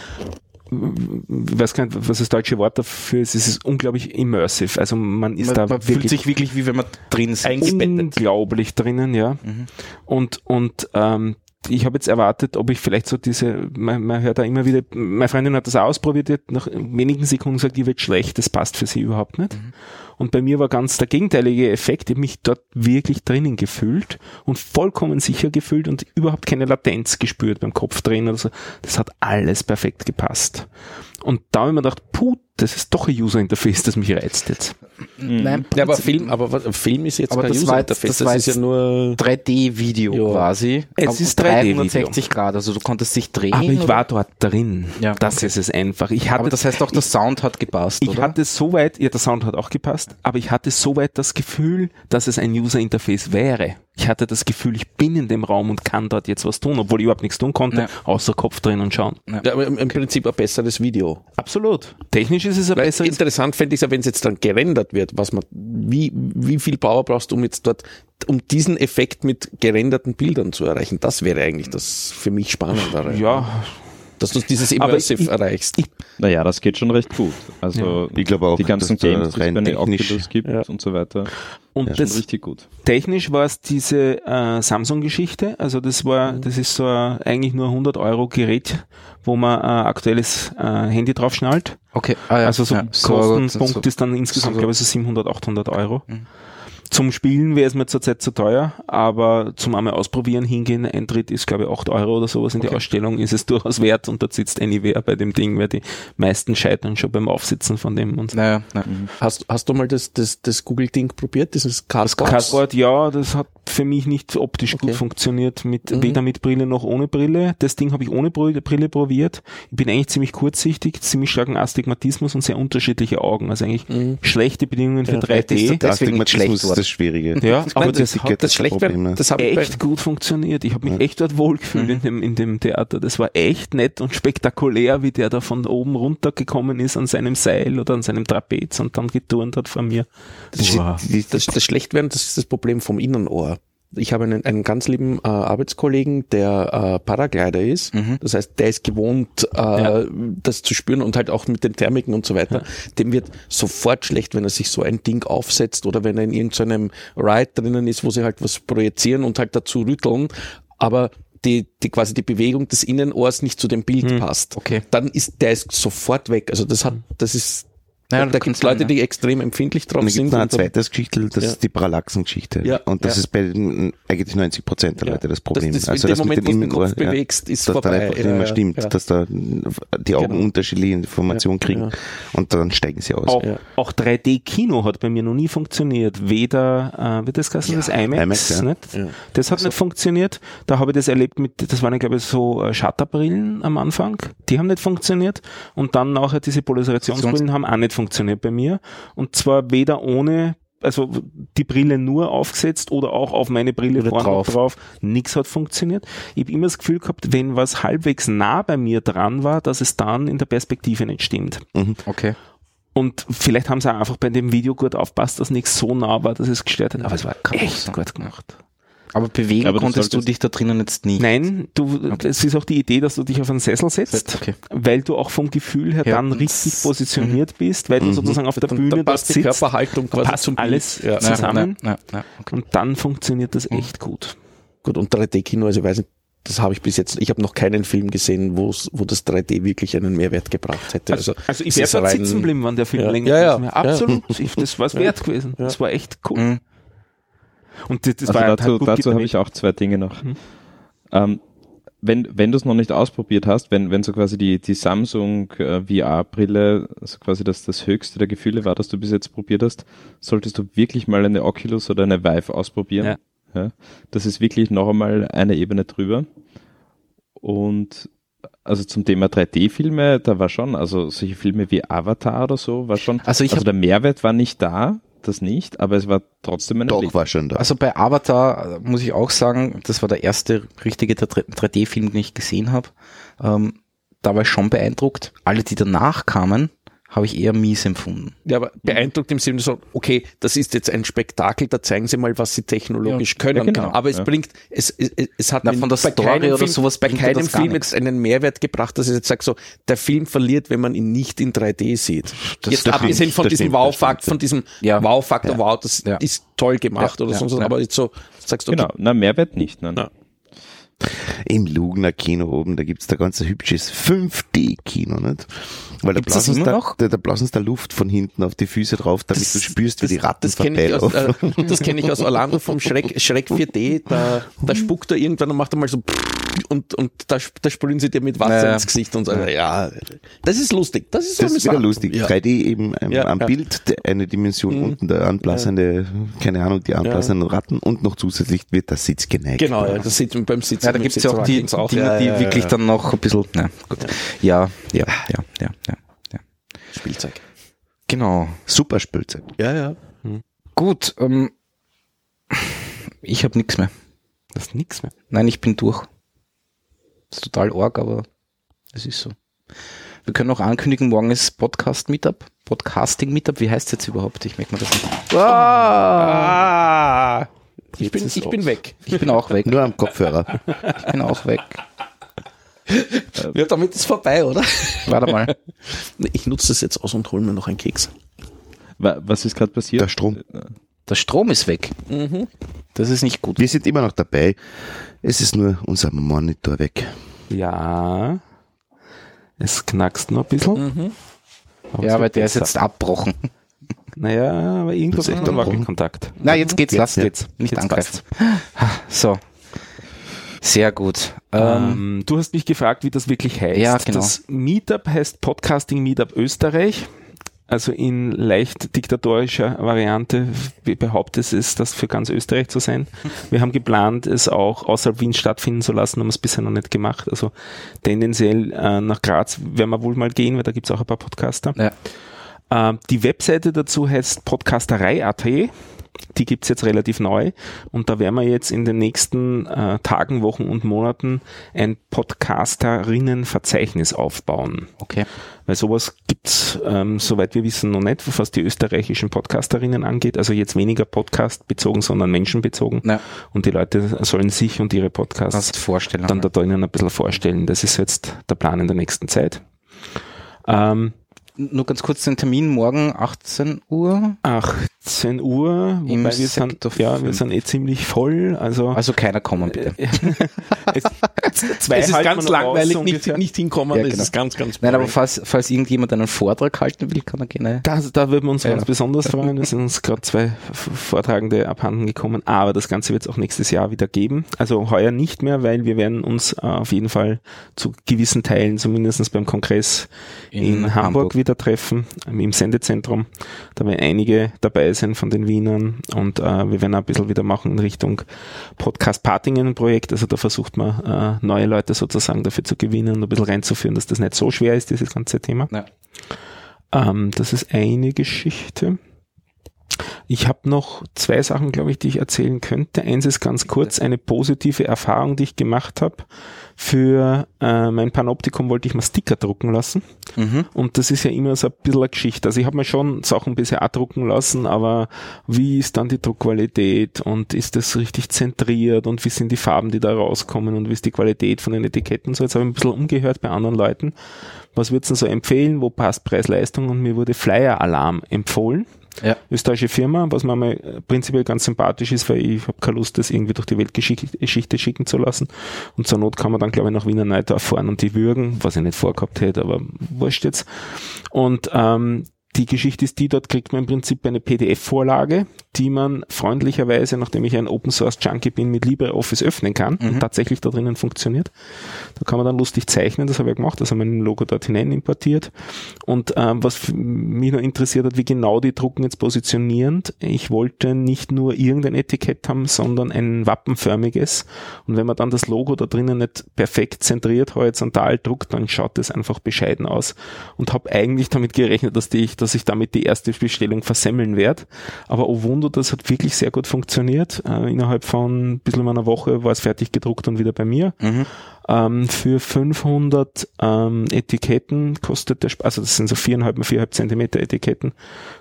ich weiß gar nicht, was das deutsche Wort dafür ist, es ist unglaublich immersive. Also man ist Man, da man fühlt sich wirklich wie wenn man drin sitzt. unglaublich drinnen, ja. Mhm. Und, und ähm, ich habe jetzt erwartet, ob ich vielleicht so diese, man, man hört da immer wieder, meine Freundin hat das ausprobiert, hat nach wenigen Sekunden gesagt, die wird schlecht, das passt für sie überhaupt nicht. Und bei mir war ganz der gegenteilige Effekt, ich habe mich dort wirklich drinnen gefühlt und vollkommen sicher gefühlt und überhaupt keine Latenz gespürt beim Kopfdrehen oder so. Das hat alles perfekt gepasst. Und da habe ich mir gedacht, puh, das ist doch ein User-Interface, das mich reizt jetzt. Nein, Ja, aber Film, aber Film ist jetzt Aber kein das war jetzt- User-Interface, das war ist ja nur 3D-Video Ja. quasi. Es ist 3D-Video. 360 Grad, also du konntest dich drehen. Aber ich oder? war dort drin. Ja, das okay. ist es einfach. Ich hatte Aber das heißt auch, der Sound hat gepasst, Ich oder? hatte so weit, ja, der Sound hat auch gepasst, aber ich hatte so weit das Gefühl, dass es ein User-Interface wäre. Ich hatte das Gefühl, ich bin in dem Raum und kann dort jetzt was tun, obwohl ich überhaupt nichts tun konnte, Ja. außer Kopf drehen und schauen. ja, aber im, im Prinzip ein besseres Video. Absolut. Technisch ist es Weil besseres. interessant fände ich es ja, wenn es jetzt dann gerendert wird, was man, wie, wie viel Power brauchst du, um jetzt dort, um diesen Effekt mit gerenderten Bildern zu erreichen? Das wäre eigentlich das für mich Spannendere. Ja, Dass du dieses Immersive ich- erreichst. Naja, das geht schon recht gut. Also Ich glaube auch, die ganzen Games, die es rein bei Oculus gibt Ja. und so weiter, und schon das richtig gut. technisch war es diese äh, Samsung-Geschichte. Also das war, das ist so ein, eigentlich nur ein 100 Euro Gerät, wo man ein aktuelles äh, Handy drauf schnallt. okay. Ah, ja. Also so ja. Kostenpunkt so- ist dann insgesamt, so- glaube ich, so 700, 800 Euro. Mhm. Zum Spielen wäre es mir zurzeit zu teuer, aber zum einmal ausprobieren hingehen, Eintritt ist, glaube ich, 8 Euro oder sowas in die Ausstellung, ist es *laughs* durchaus wert und dort sitzt Anywhere bei dem Ding, weil die meisten scheitern schon beim Aufsitzen von dem und Naja, naja. Hast, hast du mal das, das, das Google-Ding probiert, dieses Cardboard? Cardboard, ja, das hat für mich nicht optisch Okay. gut funktioniert, mit, Mhm. weder mit Brille noch ohne Brille. Das Ding habe ich ohne Brille, Brille probiert. Ich bin eigentlich ziemlich kurzsichtig, ziemlich starken Astigmatismus und sehr unterschiedliche Augen. Also eigentlich Mhm. schlechte Bedingungen für Ja, 3D. das- Deswegen schlecht das Schwierige. Ja, aber das das, hat das schlecht Problem, das bei, echt gut funktioniert. Ich habe mich echt dort wohlgefühlt in, dem, in dem Theater. Das war echt nett und spektakulär, wie der da von oben runtergekommen ist an seinem Seil oder an seinem Trapez und dann geturnt hat vor mir. Das, Boah. das, das Schlechtwerden, das ist das Problem vom Innenohr. Ich habe einen, einen ganz lieben äh, Arbeitskollegen, der äh, Paraglider ist. Das heißt, der ist gewohnt, äh, Ja. das zu spüren und halt auch mit den Thermiken und so weiter. Dem wird sofort schlecht, wenn er sich so ein Ding aufsetzt oder wenn er in irgendeinem Ride drinnen ist, wo sie halt was projizieren und halt dazu rütteln. Aber die, die quasi die Bewegung des Innenohrs nicht zu dem Bild passt. Okay. Dann ist der ist sofort weg. Also das hat, das ist, Naja, da, das gibt es Leute, die extrem empfindlich drauf gibt sind. es noch ein zweites Geschichte, das Ja. ist die Parallaxengeschichte. Ja, und das ja. ist bei den, eigentlich 90 Prozent der Ja. Leute das Problem. Das- das- also in dem das mit Moment, wo du den Kopf bewegst, ist dass vorbei. dann einfach nicht Ja, mehr stimmt, ja. dass da die Augen Genau. unterschiedliche Informationen kriegen ja. und dann steigen sie aus. Auch, Ja. auch 3D-Kino hat bei mir noch nie funktioniert. Weder, äh, wird das heißen, das IMAX, IMAX, ja. nicht? Ja. Das hat nicht funktioniert. Da habe ich das erlebt mit, das waren glaube ich, so äh, Shutterbrillen am Anfang. Die haben nicht funktioniert. Und dann nachher diese Polarisationsbrillen haben auch nicht funktioniert bei mir. Und zwar weder ohne also die Brille nur aufgesetzt oder auch auf meine Brille vorne drauf. drauf. Nichts hat funktioniert. Ich habe immer das Gefühl gehabt, wenn was halbwegs nah bei mir dran war, dass es dann in der Perspektive nicht stimmt. Okay. Und vielleicht haben sie auch einfach bei dem Video gut aufpasst, dass nichts so nah war, dass es gestört hat. Aber es war echt gut gemacht. Aber bewegen Aber konntest du dich da drinnen jetzt nicht. Nein, du, es ist auch die Idee, dass du dich auf einen Sessel setzt, Okay. weil du auch vom Gefühl her Ja. dann richtig positioniert bist, weil du sozusagen auf der Dann- Bühne dann dort passt die sitzt, Körperhaltung quasi passt zum alles Ja. zusammen Ja, ja, ja, okay. und dann funktioniert das echt gut. Gut, und 3D-Kino, also ich weiß nicht, das habe ich bis jetzt, ich habe noch keinen Film gesehen, wo das 3D wirklich einen Mehrwert gebracht hätte. Also, Also ich es wäre sitzen geblieben, wenn der Film Ja. länger Ja, ja. Absolut, Ich- das war es *laughs* wert gewesen. Das war echt cool. Mhm. Und das, das Also war dazu, dazu habe ich auch zwei Dinge noch. Mhm. Ähm, wenn wenn du es noch nicht ausprobiert hast, wenn, wenn so quasi die, die Samsung äh, VR-Brille so quasi das, das höchste der Gefühle war, das du bis jetzt probiert hast, solltest du wirklich mal eine Oculus oder eine Vive ausprobieren. Ja. Ja, das ist wirklich noch einmal eine Ebene drüber. Und also zum Thema 3D-Filme, da war schon, also solche Filme wie Avatar oder so, war schon, Also ich also der Mehrwert war nicht da, das nicht, aber es war trotzdem ein Doch, war schon da. Also bei Avatar äh, muss ich auch sagen, das war der erste richtige 3D-Film, den ich gesehen habe. Ähm, da war ich schon beeindruckt. Alle, die danach kamen, habe ich eher mies empfunden. Ja, aber beeindruckt im Sinne so, okay, das ist jetzt ein Spektakel, da zeigen sie mal, was sie technologisch können. Ja, genau. Aber es Ja. bringt, es, es, es hat Na, von der bei Story keinem oder Film, sowas bei keinem Film jetzt einen Mehrwert gebracht, dass ich jetzt sage so, der Film verliert, wenn man ihn nicht in 3D sieht. Das jetzt abgesehen von diesem Wow-Faktor, von diesem Ja. Wow-Faktor, Ja. wow, das Ja. ist toll gemacht Ja. oder Ja. sonst was, Ja. aber jetzt so, sagst du, okay, Genau, na, Mehrwert nicht. Nein. Im Lugner Kino oben, da gibt's da ganz ein hübsches 5D-Kino, nicht? Weil da Gibt's das blasen da, da, da blasen da Luft von hinten auf die Füße drauf, damit Das- du spürst, wie die Ratten das kenne ich, aus, äh, das kenn ich aus Orlando vom Schreck, Schreck 4D. Da, da *laughs* spuckt er irgendwann und macht einmal so und, und da, da sprühen sie dir mit Wasser Ja. ins Gesicht und so. Ja, das ist lustig. Das ist so Das ist wieder lustig. Ja. 3D eben ähm, Ja, am ja. Bild eine Dimension Mhm. unten der anblassende, keine Ahnung, die anblassenden Ratten und noch zusätzlich wird der Sitz geneigt. Genau, ja, das sieht man beim Sitzen. Ja, da gibt es ja auch die Dinge, die ja, ja, wirklich ja. dann noch ein bisschen, na gut. Ja, ja, ja, ja, ja. ja. Spielzeug. Genau. Super Spielzeug. Ja, ja. Gut, ähm, ich habe nichts mehr. Das ist nix mehr. Nein, ich bin durch. Ist total arg, aber es ist so. Wir können auch ankündigen, morgen ist Podcast-Meetup. Podcasting-Meetup, wie heißt es jetzt überhaupt? Ich merke mir das nicht. Ah, ich bin, ich bin weg. Ich bin auch weg. Nur am Kopfhörer. Ich bin auch weg. *laughs* Ja, damit ist vorbei, oder? Warte mal. Ich nutze das jetzt aus und hole mir noch einen Keks. Wa- Was ist gerade passiert? Der Strom. Der Strom ist weg. Mhm. Das ist nicht gut. Wir sind immer noch dabei. Es ist nur unser Monitor weg. Ja. Es knackst noch ein bisschen. Mhm. aber Ja, aber der ist besser. jetzt abbrochen. Naja, aber irgendwas ist ist abbrochen. Wackelkontakt. Na, jetzt geht's, Jetzt, lasst ja. jetzt. Nicht Jetzt angreifen. *laughs* So. Sehr gut. Ähm, Ähm, du hast mich gefragt, wie das wirklich heißt. Ja, genau. Das Meetup heißt Podcasting Meetup Österreich. Also in leicht diktatorischer Variante be- behauptet es, das für ganz Österreich zu sein. *laughs* Wir haben geplant, es auch außerhalb Wien stattfinden zu lassen, haben es bisher noch nicht gemacht. Also tendenziell äh, nach Graz werden wir wohl mal gehen, weil da gibt es auch ein paar Podcaster. ja. Ähm, die Webseite dazu heißt podcasterei.at. Die gibt's jetzt relativ neu und da werden wir jetzt in den nächsten äh, Tagen, Wochen und Monaten ein Podcasterinnenverzeichnis aufbauen. Okay. Weil sowas gibt's, ähm, soweit wir wissen, noch nicht, was die österreichischen Podcasterinnen angeht. Also jetzt weniger Podcast bezogen, sondern menschenbezogen. Ja. Und die Leute sollen sich und ihre Podcasts vorstellen. dann da drinnen ein bisschen vorstellen. Das ist jetzt der Plan in der nächsten Zeit. Ähm, Nur ganz kurz den Termin, morgen 18 Uhr. 18 Uhr, Im wobei wir sind, ja, wir sind eh ziemlich voll, also, Also keiner kommen, bitte. *laughs* es, zwei Es ist ganz langweilig, nicht, nicht hinkommen. Ja, das genau. ist ganz, ganz Nein, aber falls, falls irgendjemand einen Vortrag halten will, kann er gerne. Da, da würden wir uns Ja. ganz besonders freuen. Es sind uns gerade zwei Vortragende abhanden gekommen, aber das Ganze wird es auch nächstes Jahr wieder geben. Also heuer nicht mehr, weil wir werden uns äh, auf jeden Fall zu gewissen Teilen, zumindest beim Kongress in, In Hamburg, Hamburg. wieder treffen, im Sendezentrum. Da werden einige dabei sein von den Wienern und äh, wir werden auch ein bisschen wieder machen in Richtung Podcast-Partingen-Projekt. Also da versucht man äh, neue Leute sozusagen dafür zu gewinnen und ein bisschen reinzuführen, dass das nicht so schwer ist, dieses ganze Thema. Ja. Ähm, das ist eine Geschichte. Ich habe noch zwei Sachen, glaube ich, die ich erzählen könnte. Eins ist ganz kurz eine positive Erfahrung, die ich gemacht habe. Für äh, mein Panoptikum wollte ich mal Sticker drucken lassen. Mhm. Und das ist ja immer so ein bisschen eine Geschichte. Also ich habe mir schon Sachen bisher drucken lassen, aber wie ist dann die Druckqualität und ist das richtig zentriert und wie sind die Farben, die da rauskommen und wie ist die Qualität von den Etiketten so. Jetzt habe ich ein bisschen umgehört bei anderen Leuten. Was würdest du so empfehlen? Wo passt Preis-Leistung? Und mir wurde Flyer Alarm empfohlen Ja. österreichische Firma, was mir mal äh, prinzipiell ganz sympathisch ist, weil ich habe keine Lust, das irgendwie durch die Weltgeschichte schicken zu lassen. Und zur Not kann man dann, glaube ich, nach Wiener Neudorf fahren und die würgen, was ich nicht vorgehabt hätte, aber wurscht jetzt. Und ähm, die Geschichte ist die, dort kriegt man im Prinzip eine PDF-Vorlage, die man freundlicherweise, nachdem ich ein Open Source Junkie bin, mit LibreOffice öffnen kann und tatsächlich da drinnen funktioniert. Da kann man dann lustig zeichnen, das habe ich gemacht, das haben wir ein Logo dort hinein importiert. Und ähm, was mich noch interessiert hat, wie genau die Drucken jetzt positionierend. Ich wollte nicht nur irgendein Etikett haben, sondern ein wappenförmiges. Und wenn man dann das Logo da drinnen nicht perfekt zentriert horizontal druckt, dann schaut das einfach bescheiden aus. Und habe eigentlich damit gerechnet, dass, die, dass ich damit die erste Bestellung versemmeln werde. Aber oh Wunder, Mondo, das hat wirklich sehr gut funktioniert. Äh, innerhalb von ein bisschen einer Woche war es fertig gedruckt und wieder bei mir. Mhm. Ähm, für 500 ähm, Etiketten kostet der Spaß, also das sind so viereinhalb mal viereinhalb Zentimeter Etiketten,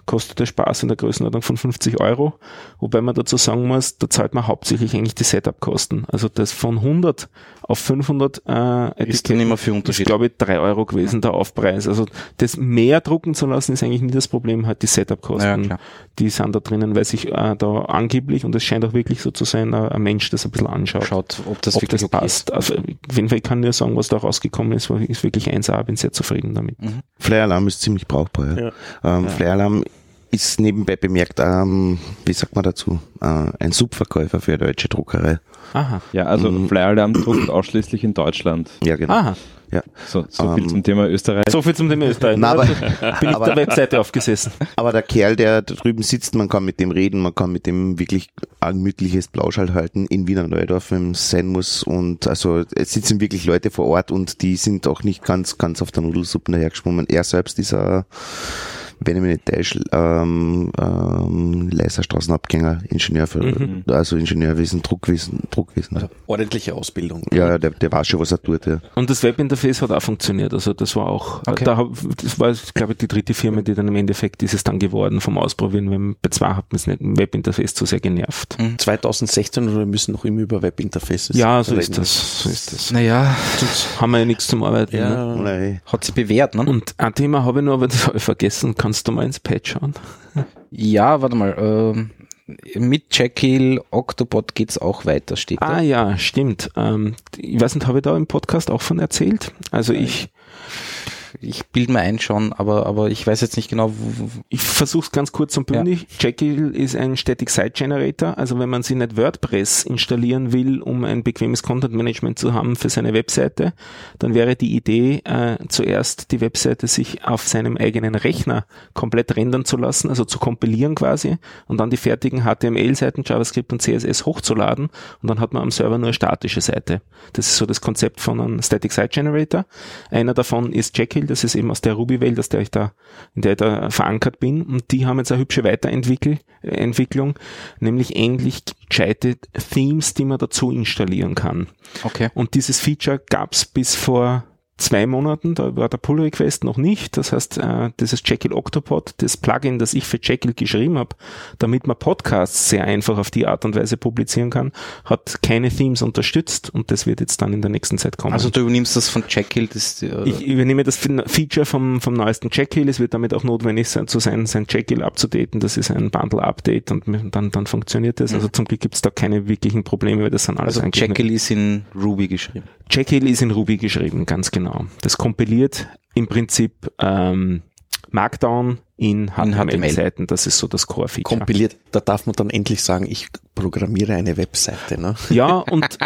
kostet der Spaß in der Größenordnung von 50 Euro. Wobei man dazu sagen muss, da zahlt man hauptsächlich eigentlich die Setup-Kosten. Also das von 100 auf 500 äh, Ist dann immer ist, Unterschied. glaube ich, drei Euro gewesen, der Aufpreis. Also das mehr drucken zu lassen, ist eigentlich nie das Problem, halt die Ja, Setup-Kosten, klar. die sind da drinnen, weil sich äh, da angeblich, und es scheint auch wirklich so zu sein, äh, ein Mensch das ein bisschen anschaut. Schaut, ob das ob wirklich das okay passt. Also, auf jeden Fall, ich kann nur sagen, was da rausgekommen ist, ist wirklich 1A, bin sehr zufrieden damit. Flyer Alarm ist ziemlich brauchbar. Ja. Ähm, Flyer Alarm ist nebenbei bemerkt, ähm, wie sagt man dazu, äh, ein Subverkäufer für eine deutsche Druckerei. Aha. Ja, also Mhm. Flyer Alarm druckt ausschließlich in Deutschland. Ja, genau. Aha. Ja. So, so viel Ähm, zum Thema Österreich. So viel zum Thema Österreich. Na, aber- *laughs* bin ich aber- der Webseite aufgesessen. Aber der Kerl, der da drüben sitzt, man kann mit dem reden, man kann mit dem wirklich ein gemütliches Plauschall halten in Wiener Neudorf, wenn es sein muss. Und also es sitzen wirklich Leute vor Ort und die sind auch nicht ganz, ganz auf der Nudelsuppe dahergeschwommen. Er selbst ist ein, wenn ich mich nicht täusche, ähm, ähm, Leiserstraßenabgänger, Ingenieur für, Mhm. also Ingenieurwesen, Druckwesen, Druckwesen. Also ordentliche Ausbildung. ja, der, der weiß schon, was er tut. Ja. Und das Webinterface hat auch funktioniert. Also das war auch, Okay. da, hab- das war, glaube ich, die dritte Firma, die dann im Endeffekt ist es dann geworden vom Ausprobieren, weil bei zwei hat man es nicht im Webinterface zu sehr genervt. 2016 oder wir müssen noch immer über Webinterfaces Ja, so reden. ist das. So ist das. Naja, Sonst haben wir ja nichts zum Arbeiten. Ne? Ja, Nein. hat sie bewährt, ne? Und ein Thema habe ich noch, aber das habe ich vergessen. Kannst du mal ins Pad schauen? Ja, warte mal. Ähm, mit Jekyll Octopod geht's auch weiter, steht Ah da. ja, stimmt. Ähm, ich weiß nicht, habe ich da im Podcast auch von erzählt? Also ich, Ich bild mir ein schon, aber, aber ich weiß jetzt nicht genau, ich versuche es ganz kurz und bündig. Jekyll ist ein Static Site Generator. Also wenn man sich nicht WordPress installieren will, um ein bequemes Content Management zu haben für seine Webseite, dann wäre die Idee, äh, zuerst die Webseite sich auf seinem eigenen Rechner komplett rendern zu lassen, also zu kompilieren quasi und dann die fertigen HTML-Seiten, JavaScript und CSS hochzuladen und dann hat man am Server nur eine statische Seite. Das ist so das Konzept von einem Static Site Generator. Einer davon ist Jekyll, das ist eben aus der Ruby-Welt, aus der ich da, in der ich da verankert bin. Und die haben jetzt eine hübsche Weiterentwicklung, Entwicklung, nämlich ähnlich gescheite Themes, die man dazu installieren kann. okay. Und dieses Feature gab's bis vor zwei Monaten, da war der Pull Request noch nicht. Das heißt, äh, dieses Jekyll Octopod, das Plugin, das ich für Jekyll geschrieben habe, damit man Podcasts sehr einfach auf die Art und Weise publizieren kann, hat keine Themes unterstützt und das wird jetzt dann in der nächsten Zeit kommen. Also du übernimmst das von Jekyll, das, äh, Ich übernehme das Feature vom, vom neuesten Jekyll. Es wird damit auch notwendig sein, zu sein, sein Jekyll abzudaten. Das ist ein Bundle-Update und dann, dann funktioniert das. Also zum Glück gibt es da keine wirklichen Probleme, weil das sind alles also Jekyll ist in Ruby geschrieben. Jekyll ist in Ruby geschrieben, ganz genau. Das kompiliert im Prinzip ähm, Markdown in HTML-Seiten. Das ist so das Core-Feature. kompiliert, da darf man dann endlich sagen, ich programmiere eine Webseite. Ne? Ja, und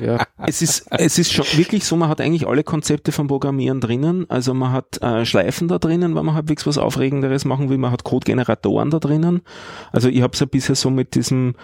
ja, es ist, es ist schon wirklich so, man hat eigentlich alle Konzepte vom Programmieren drinnen. Also man hat äh, Schleifen da drinnen, weil man halbwegs was Aufregenderes machen will. Man hat Codegeneratoren da drinnen. Also ich habe es ja bisher so mit diesem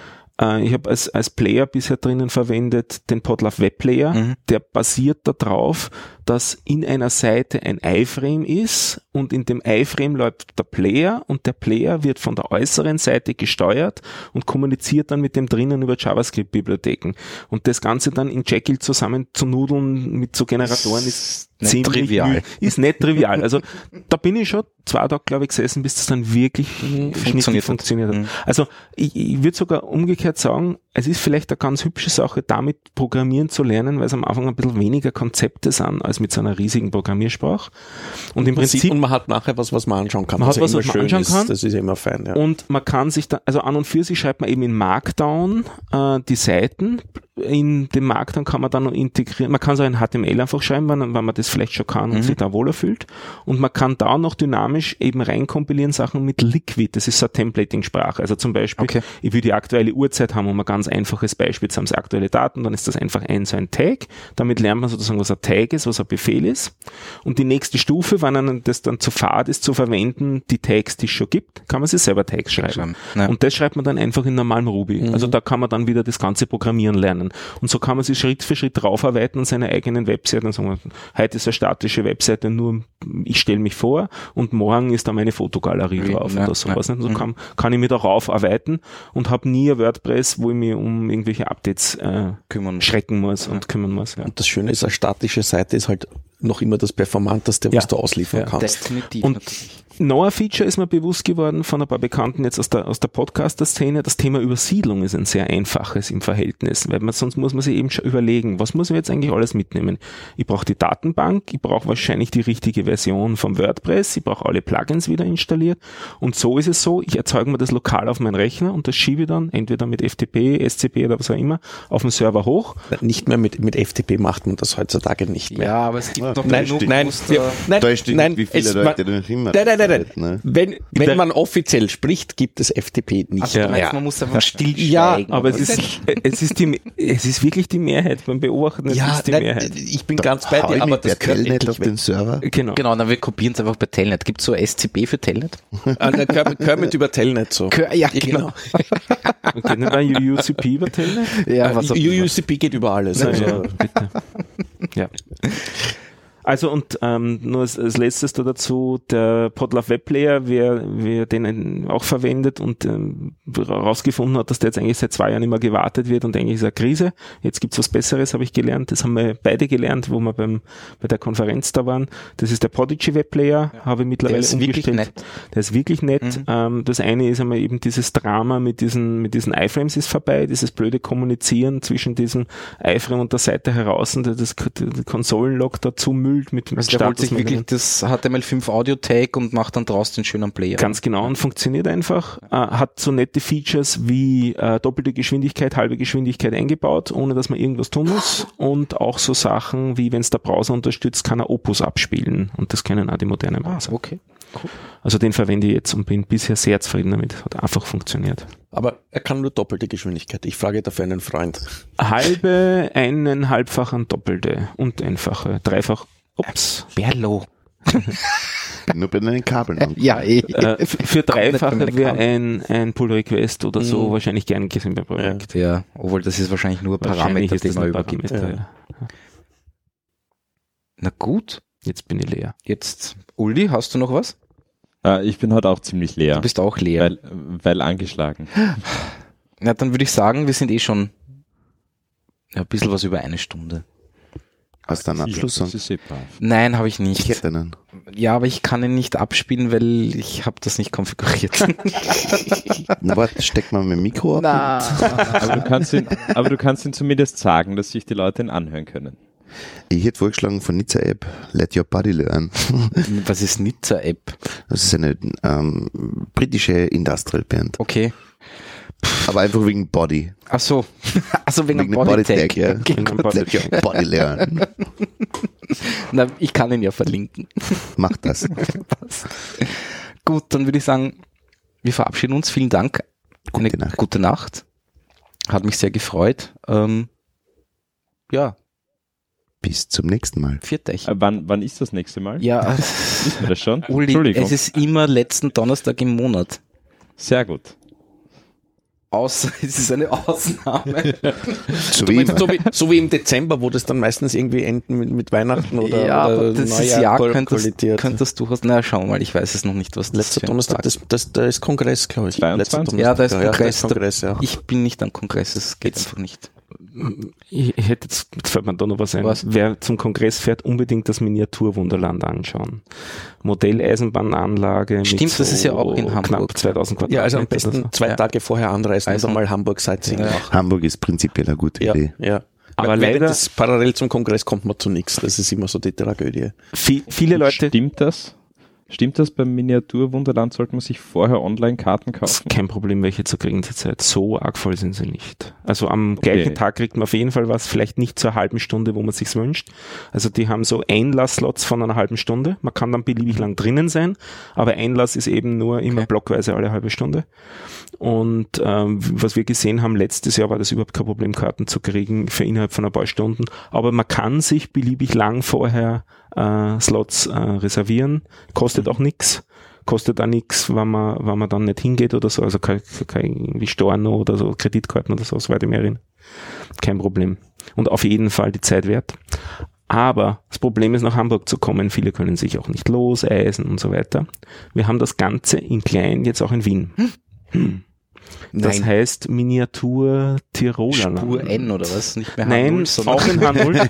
äh, ich habe als, als Player bisher drinnen verwendet den Podlove Web Player. Mhm. Der basiert darauf, dass in einer Seite ein iFrame ist und in dem iFrame läuft der Player und der Player wird von der äußeren Seite gesteuert und kommuniziert dann mit dem drinnen über JavaScript-Bibliotheken. Und das Ganze dann in Jekyll zusammen zu nudeln mit so Generatoren ist ziemlich trivial. Ist nicht trivial. Also da bin ich schon zwei Tage, glaube ich, gesessen, bis das dann wirklich Funktioniert funktioniert, hat. funktioniert hat. Mhm. Also ich, ich würde sogar umgekehrt sagen, es ist vielleicht eine ganz hübsche Sache, damit programmieren zu lernen, weil es am Anfang ein bisschen weniger Konzepte sind, als mit so einer riesigen Programmiersprache. Und im Man sieht, Prinzip und man hat nachher was, was man anschauen kann. Man hat was, was man anschauen ist. kann. Das ist immer fein. Ja. und man kann sich da, also an und für sich schreibt man eben in Markdown äh, die Seiten. In dem Markdown kann man dann noch integrieren. Man kann so ein HTML einfach schreiben, wenn, wenn man das vielleicht schon kann und Mhm. sich da wohler fühlt. Und man kann da noch dynamisch eben reinkompilieren Sachen mit Liquid. Das ist so eine Templating-Sprache. Also zum Beispiel, Okay. ich will die aktuelle Uhrzeit haben, um ein ganz einfaches Beispiel. Jetzt haben sie aktuelle Daten, dann ist das einfach ein so ein Tag. Damit lernt man sozusagen, was ein Tag ist, was ein Befehl ist. Und die nächste Stufe, wenn einem das dann zu fad ist, zu verwenden, die Tags, die es schon gibt, kann man sich selber Tags schreiben. Ja. Und das schreibt man dann einfach in normalem Ruby. Also da kann man dann wieder das ganze Programmieren lernen. Und so kann man sich Schritt für Schritt raufarbeiten und seine eigenen Webseiten sagen. Heute ist eine statische Webseite, nur ich stelle mich vor und morgen ist da meine Fotogalerie drauf Ja, oder sowas. ja. nicht? So Mhm. kann, kann ich mich da raufarbeiten und habe nie ein WordPress, wo ich mich um irgendwelche Updates äh, Kümmern. schrecken muss und kümmern muss. Ja. Und das Schöne ist, eine statische Seite ist halt noch immer das Performanteste, was Ja. du ausliefern Ja. kannst. Definitiv. Und natürlich. noch ein Feature ist mir bewusst geworden von ein paar Bekannten jetzt aus der, aus der Podcaster-Szene. Das Thema Übersiedlung ist ein sehr einfaches im Verhältnis, weil man, sonst muss man sich eben schon überlegen, was muss man jetzt eigentlich alles mitnehmen? Ich brauche die Datenbank, ich brauche wahrscheinlich die richtige Version vom WordPress, ich brauche alle Plugins wieder installiert und so ist es so, ich erzeuge mir das lokal auf meinen Rechner und das schiebe ich dann entweder mit FTP, SCP oder was auch immer auf den Server hoch. Nicht mehr mit, mit FTP macht man das heutzutage nicht mehr. Ja, aber es gibt noch Nein, genug nein, Muster. wir, nein, Da steht, nein, wie viele Leute man, noch immer. Nein, nein, nein, nein. Ne? Wenn, wenn Der- man offiziell spricht, gibt es FTP nicht Also du meinst, man muss einfach stillschweigen. Ja, Aber es ist, es ist die, es ist wirklich die Mehrheit. Beim Beobachten es Ja, ist die nein, Mehrheit. ich bin ganz bei dir, aber das gehört Telnet auf den Server. Genau. Genau, dann wir kopieren es einfach bei Telnet. Gibt es so SCP für Telnet? *laughs* Ah, Kermit, Kermit über Telnet so. Ja, genau. *laughs* Wir kennen ein UUCP über Telnet. Ja, was auch. UUCP geht über alles. Nein, Also, ja, bitte. Ja. *laughs* Also und ähm, nur als, als letztes da dazu, der Podlove Webplayer, wer, wer den auch verwendet und ähm, herausgefunden hat, dass der jetzt eigentlich seit zwei Jahren immer gewartet wird und eigentlich ist eine Krise. Jetzt gibt's was Besseres, habe ich gelernt. Das haben wir beide gelernt, wo wir beim, bei der Konferenz da waren. Das ist der Podigy Webplayer, habe ich mittlerweile Der ist wirklich umgestellt. nett. Der ist wirklich nett. Mhm. Ähm, das eine ist einmal eben dieses Drama mit diesen, mit diesen iFrames ist vorbei, dieses blöde Kommunizieren zwischen diesem iFrame und der Seite heraus und das, das Konsolenlog dazu müllt mit dem Also der holt sich wirklich das HTML5 Audio Tag und macht dann draus den schönen Player. Ganz genau und funktioniert einfach. Äh, hat so nette Features wie äh, doppelte Geschwindigkeit, halbe Geschwindigkeit eingebaut, ohne dass man irgendwas tun muss. Und auch so Sachen wie, wenn es der Browser unterstützt, kann er Opus abspielen. Und das können auch die modernen Ah, Browser. okay. Also den verwende ich jetzt und bin bisher sehr zufrieden damit. Hat einfach funktioniert. aber er kann nur doppelte Geschwindigkeit. Ich frage dafür einen Freund. Halbe, eineinhalbfache, doppelte und einfache, dreifach. Ups. Berlo. *laughs* Nur bei den Kabeln. Ja, eh. Äh, für *laughs* dreifache wäre ein, ein Pull Request oder so Mhm. wahrscheinlich gern gesehen beim Projekt. Ja, obwohl das ist wahrscheinlich nur ein Wahrscheinlich Parameter, man ein übergibt. Parameter, Ja. ja. Na gut, Jetzt bin ich leer. jetzt Uli, hast du noch was? Äh, ich bin heute auch ziemlich leer, Du bist auch leer. weil, weil angeschlagen. Na, dann würde ich sagen, wir sind eh schon ein bisschen was über eine Stunde. Hast du einen Abschluss? Eh. Nein, habe ich Ich nicht. hätte einen. Ja, aber ich kann ihn nicht abspielen, weil ich habe das nicht konfiguriert. *laughs* Na, warte, steck mal mein Mikro ab. Aber du, kannst ihn, aber du kannst ihn zumindest sagen, dass sich die Leute ihn anhören können. Ich hätte vorgeschlagen von Nizza App, Let Your Body Learn. was ist Nizza App? Das ist eine ähm, britische Industrial Band. Okay. Aber einfach wegen Body. Ach so. *laughs* Also wegen, Wegen dem Bodytag. Bodytag, ja. *laughs* Wegen Your Body Learn. *laughs* Na, ich kann ihn ja verlinken. Mach das. Passt. Gut, dann würde ich sagen, wir verabschieden uns. Vielen Dank. Gute Eine Nacht. Gute Nacht. Hat mich sehr gefreut. Ähm, ja, Bis zum nächsten Mal. viert euch. Äh, wann, wann ist das nächste Mal? Ja, Wissen wir das schon? Uli, Entschuldigung. es ist immer letzten Donnerstag im Monat. Sehr gut. Außer *laughs* es ist eine Ausnahme. *laughs* So Du wie meinst, so, wie, so wie im Dezember, wo das dann meistens irgendwie enden mit, mit Weihnachten oder, ja, oder aber das Neujahr Jahr kol- könnte das, kollidiert. könnte das durchaus, na schau mal, ich weiß es noch nicht, was das Letzter Donnerstag, Tag das, das, da ist Kongress, glaube ich. 22. Letzter Ja, da ist Donnerstag, Kongress. Ja, da ist Kongress, ja. Ich bin nicht am Kongress, es geht einfach nicht. Ich, ich hätte jetzt, jetzt fällt mir da noch was ein. Was? Wer zum Kongress fährt, unbedingt das Miniaturwunderland anschauen. Modelleisenbahnanlage. Stimmt, mit das ist ja auch in Hamburg. Knapp 2000 Quadratmeter. Ja, also am besten so. zwei Ja. Tage vorher anreisen Also- und einmal Hamburg Sightseeing Ja. machen. Hamburg ist prinzipiell eine gute Ja, Idee. ja. Aber Weil leider- Das parallel zum Kongress kommt man zu nichts. Das ist immer so die Tragödie. Viel, viele Leute, Stimmt das? Stimmt das beim Miniaturwunderland? Sollte man sich vorher Online-Karten kaufen? kein Problem, welche zu kriegen zurzeit. So arg voll sind sie nicht. Also am gleichen Tag kriegt man auf jeden Fall was, vielleicht nicht zur halben Stunde, wo man sich's wünscht. Also die haben so Einlassslots von einer halben Stunde. Man kann dann beliebig lang drinnen sein, aber Einlass ist eben nur immer blockweise alle halbe Stunde. Und ähm, was wir gesehen haben, letztes Jahr war das überhaupt kein Problem, Karten zu kriegen für innerhalb von ein paar Stunden. Aber man kann sich beliebig lang vorher äh, Slots äh, reservieren, kostet auch nichts. kostet da nichts, wenn man, wenn man dann nicht hingeht oder so, also kein, kein irgendwie Storno oder so, Kreditkarten oder so, soweit ich mich erinnere. Kein Problem. Und auf jeden Fall die Zeit wert. Aber das Problem ist, nach Hamburg zu kommen. Viele können sich auch nicht loseisen und so weiter. Wir haben das Ganze in klein jetzt auch in Wien. Hm. Das Nein. heißt Miniatur Tiroler. Spur N oder was? Nicht mehr Nein, H0, sondern auch in H0.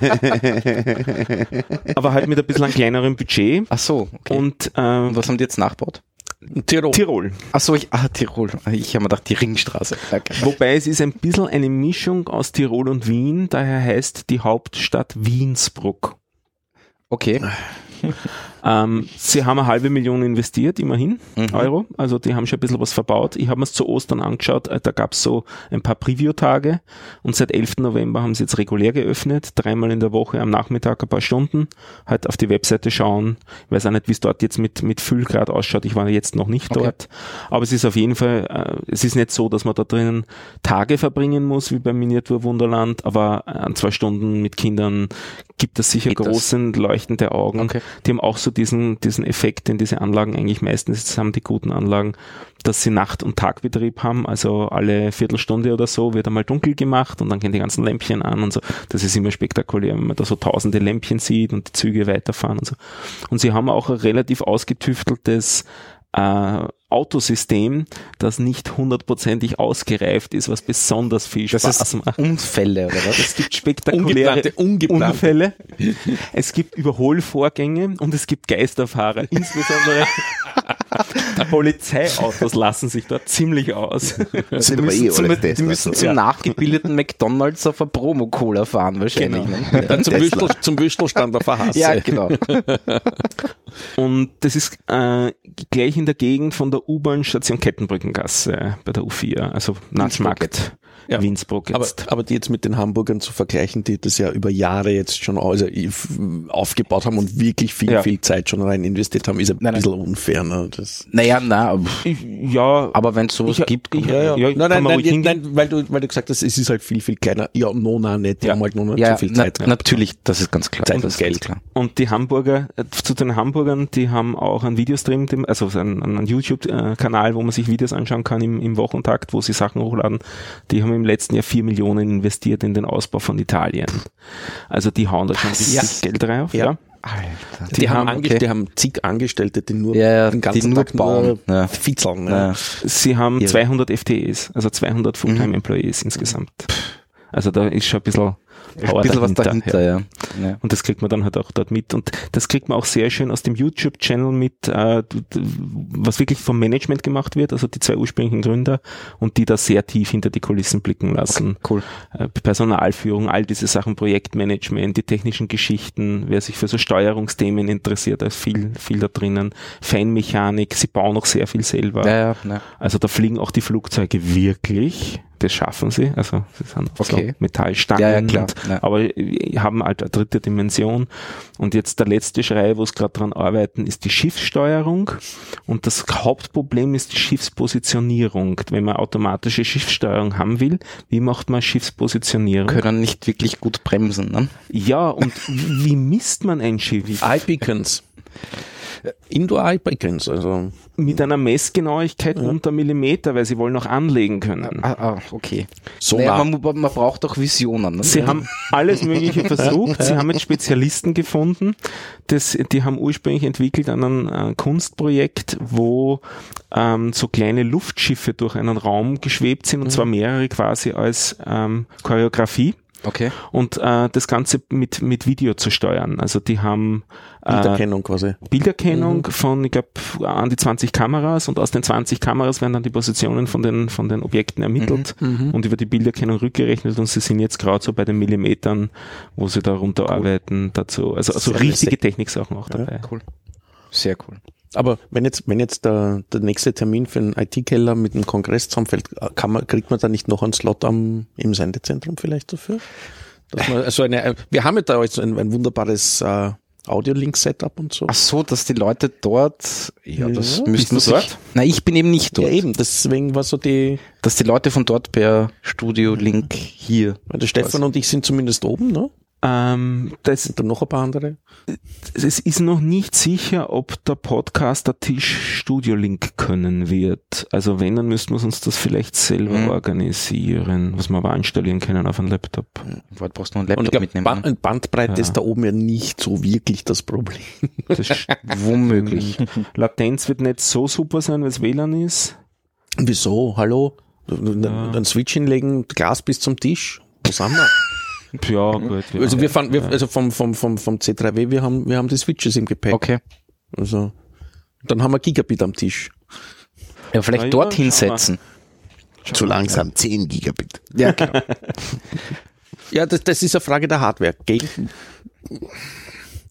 aber halt mit ein bisschen einem kleineren Budget. Ach so, okay. Und, Und äh, was haben die jetzt nachgebaut? Tirol. Tirol. Ach so, ich, ah, Tirol. Ich habe mir gedacht, die Ringstraße. Okay. Wobei es ist ein bisschen eine Mischung aus Tirol und Wien, daher heißt die Hauptstadt Wiensbruck. Okay. *laughs* Ähm, sie haben eine halbe Million investiert, immerhin, Mhm. Euro. Also die haben schon ein bisschen was verbaut. Ich habe mir es zu Ostern angeschaut, äh, da gab es so ein paar Preview-Tage und seit 11. November haben sie jetzt regulär geöffnet, dreimal in der Woche am Nachmittag ein paar Stunden, halt auf die Webseite schauen. Ich weiß auch nicht, wie es dort jetzt mit, mit Füllgrad ausschaut, ich war jetzt noch nicht Okay. dort. Aber es ist auf jeden Fall, äh, es ist nicht so, dass man da drinnen Tage verbringen muss, wie beim Miniatur Wunderland, aber an zwei Stunden mit Kindern gibt es sicher Geht das? große leuchtende Augen. Okay. Die haben auch so diesen, diesen Effekt, den diese Anlagen eigentlich meistens haben, die guten Anlagen, dass sie Nacht- und Tagbetrieb haben. Also alle Viertelstunde oder so wird einmal dunkel gemacht und dann gehen die ganzen Lämpchen an und so. Das ist immer spektakulär, wenn man da so tausende Lämpchen sieht und die Züge weiterfahren und so. Und sie haben auch ein relativ ausgetüfteltes äh, Autosystem, das nicht hundertprozentig ausgereift ist, was besonders viel Das Spaß ist macht. Unfälle, oder was? Es gibt spektakuläre Ungeplante, ungeplante. Unfälle. Es gibt Überholvorgänge und es gibt Geisterfahrer. Insbesondere *laughs* Polizeiautos lassen sich dort ziemlich aus. Sind aber eh müssen, zum, die müssen zum nachgebildeten McDonalds auf eine Promo-Cola fahren wahrscheinlich. Genau. Ne? Dann zum. Würstel, zum Würstelstand auf der Hasse. Ja, genau. *laughs* Und das ist äh, gleich in der Gegend von der U-Bahn-Station Kettenbrückengasse bei der U4, also Natzmarkt. Ja. Winsbruck Aber, jetzt. aber die jetzt mit den Hamburgern zu vergleichen, die das ja über Jahre jetzt schon also aufgebaut haben und wirklich viel, Ja. viel Zeit schon rein investiert haben, ist ein Nein, nein. bisschen unfair. Ne? Das, Naja, na, ja, aber wenn es sowas Ich- gibt, ich- ja, ja. Ja, nein, nein, nein, nein, nein, weil du, weil du gesagt hast, es ist halt viel, viel kleiner. Ja, no, na, nicht. Die Ja. haben halt noch nicht ja, so viel na, Zeit. natürlich, das ist ganz klar. Zeit das und ist Geld. Klar. Und die Hamburger, äh, zu den Hamburgern, die haben auch einen Videostream, also einen, einen YouTube-Kanal, wo man sich Videos anschauen kann im, im Wochentakt, wo sie Sachen hochladen. Die haben im letzten Jahr vier Millionen investiert in den Ausbau von Italien. Also die hauen da schon richtig Ja. Geld drauf. Ja. Ja. Alter. Die, haben, okay. die haben zig Angestellte, die nur Ja, den ganzen die nur Tag bauen. nur Ja. fitzeln. Ja. Ja. Sie haben Irre. 200 FTEs, also 200 Fulltime-Employees insgesamt. Also da ist schon ein bisschen, Ein Power bisschen was dahinter, ja. ja. ja. Und das kriegt man dann halt auch dort mit. Und das kriegt man auch sehr schön aus dem YouTube-Channel mit, äh, was wirklich vom Management gemacht wird, also die zwei ursprünglichen Gründer und die da sehr tief hinter die Kulissen blicken lassen. Cool. Äh, Personalführung, all diese Sachen, Projektmanagement, die technischen Geschichten, wer sich für so Steuerungsthemen interessiert, da ist viel, viel da drinnen. Feinmechanik, sie bauen auch sehr viel selber. Ja, ja, ja. Also da fliegen auch die Flugzeuge wirklich. Das schaffen sie. Also sie sind Okay. so Metallstangen. Ja, ja, klar. Und, Ja. Aber haben halt eine dritte Dimension. Und jetzt der letzte Schrei, wo es gerade dran arbeiten, ist die Schiffssteuerung. Und das Hauptproblem ist die Schiffspositionierung. Wenn man automatische Schiffssteuerung haben will, wie macht man Schiffspositionierung? Können nicht wirklich gut bremsen, ne? Ja, und wie misst man ein Schiff? Eye-Beacons. Indoor-Eye-Beacons, also Mit einer Messgenauigkeit unter Millimeter, weil sie wollen auch anlegen können. Ah, ah okay. so naja, man, man braucht auch Visionen. Ne? Sie haben alles Mögliche *laughs* versucht. Sie haben jetzt Spezialisten gefunden. Das, die haben ursprünglich entwickelt an einem äh, Kunstprojekt, wo ähm, so kleine Luftschiffe durch einen Raum geschwebt sind, und zwar mehrere quasi als ähm, Choreografie. Okay. Und äh, das Ganze mit, mit Video zu steuern. Also die haben äh, Bilderkennung quasi. Bilderkennung von, ich glaube, an die 20 Kameras und aus den 20 Kameras werden dann die Positionen von den, von den Objekten ermittelt und über die Bilderkennung rückgerechnet und sie sind jetzt gerade so bei den Millimetern, wo sie da runterarbeiten dazu. Also, also richtige. Techniksachen auch dabei. Cool. Sehr cool. Aber wenn jetzt, wenn jetzt der, der nächste Termin für den IT-Keller mit dem Kongress zusammenfällt, kann man, kriegt man da nicht noch einen Slot am, im Sendezentrum vielleicht dafür? Dass man, also eine, wir haben ja da jetzt ein, ein wunderbares äh, Audio-Link-Setup und so. Ach so, dass die Leute dort, ja, das Ja, müssten sich, dort? Nein, ich bin eben nicht ja dort. eben, deswegen war so die, Dass die Leute von dort per Studio Link hier. weil der Stefan und ich sind zumindest oben, ne? Ähm, das, Sind da noch ein paar andere? es ist noch nicht sicher, ob der Podcaster Tisch Studio Link können wird. Also wenn, dann müssten wir uns das vielleicht selber Mhm. organisieren, was wir aber installieren können auf einem Laptop. Wort brauchst du noch einen Und Laptop glaub, mitnehmen. Ba- ne? Bandbreite Ja. ist da oben ja nicht so wirklich das Problem. Das ist, *laughs* Womöglich. *laughs* Latenz wird nicht so super sein, weil es WLAN ist. Wieso? Hallo? Dann, Ja. dann Switch hinlegen, Glas bis zum Tisch. Wo sind wir? Ja, gut. Ja. Also wir fahren, wir, also vom, vom, vom, vom C3W, wir haben, wir haben die Switches im Gepäck. Okay. Also, dann haben wir Gigabit am Tisch. Ja, vielleicht Na ja, dort mal. hinsetzen. Zu langsam, 10 Gigabit. Ja, *laughs* genau. Ja, das, das ist eine Frage der Hardware. Gehen,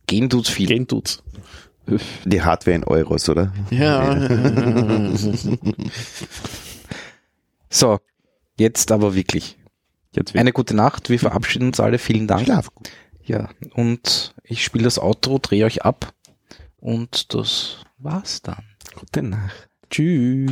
Gehen tut's viel. gehen tut's. Die Hardware in Euros, oder? Ja. *laughs* So, jetzt aber wirklich. Jetzt Eine gute Nacht. Wir verabschieden uns alle. Vielen Dank. Schlaf gut. Ja, und ich spiele das Outro, drehe euch ab. Und das war's dann. Gute Nacht. Tschüss.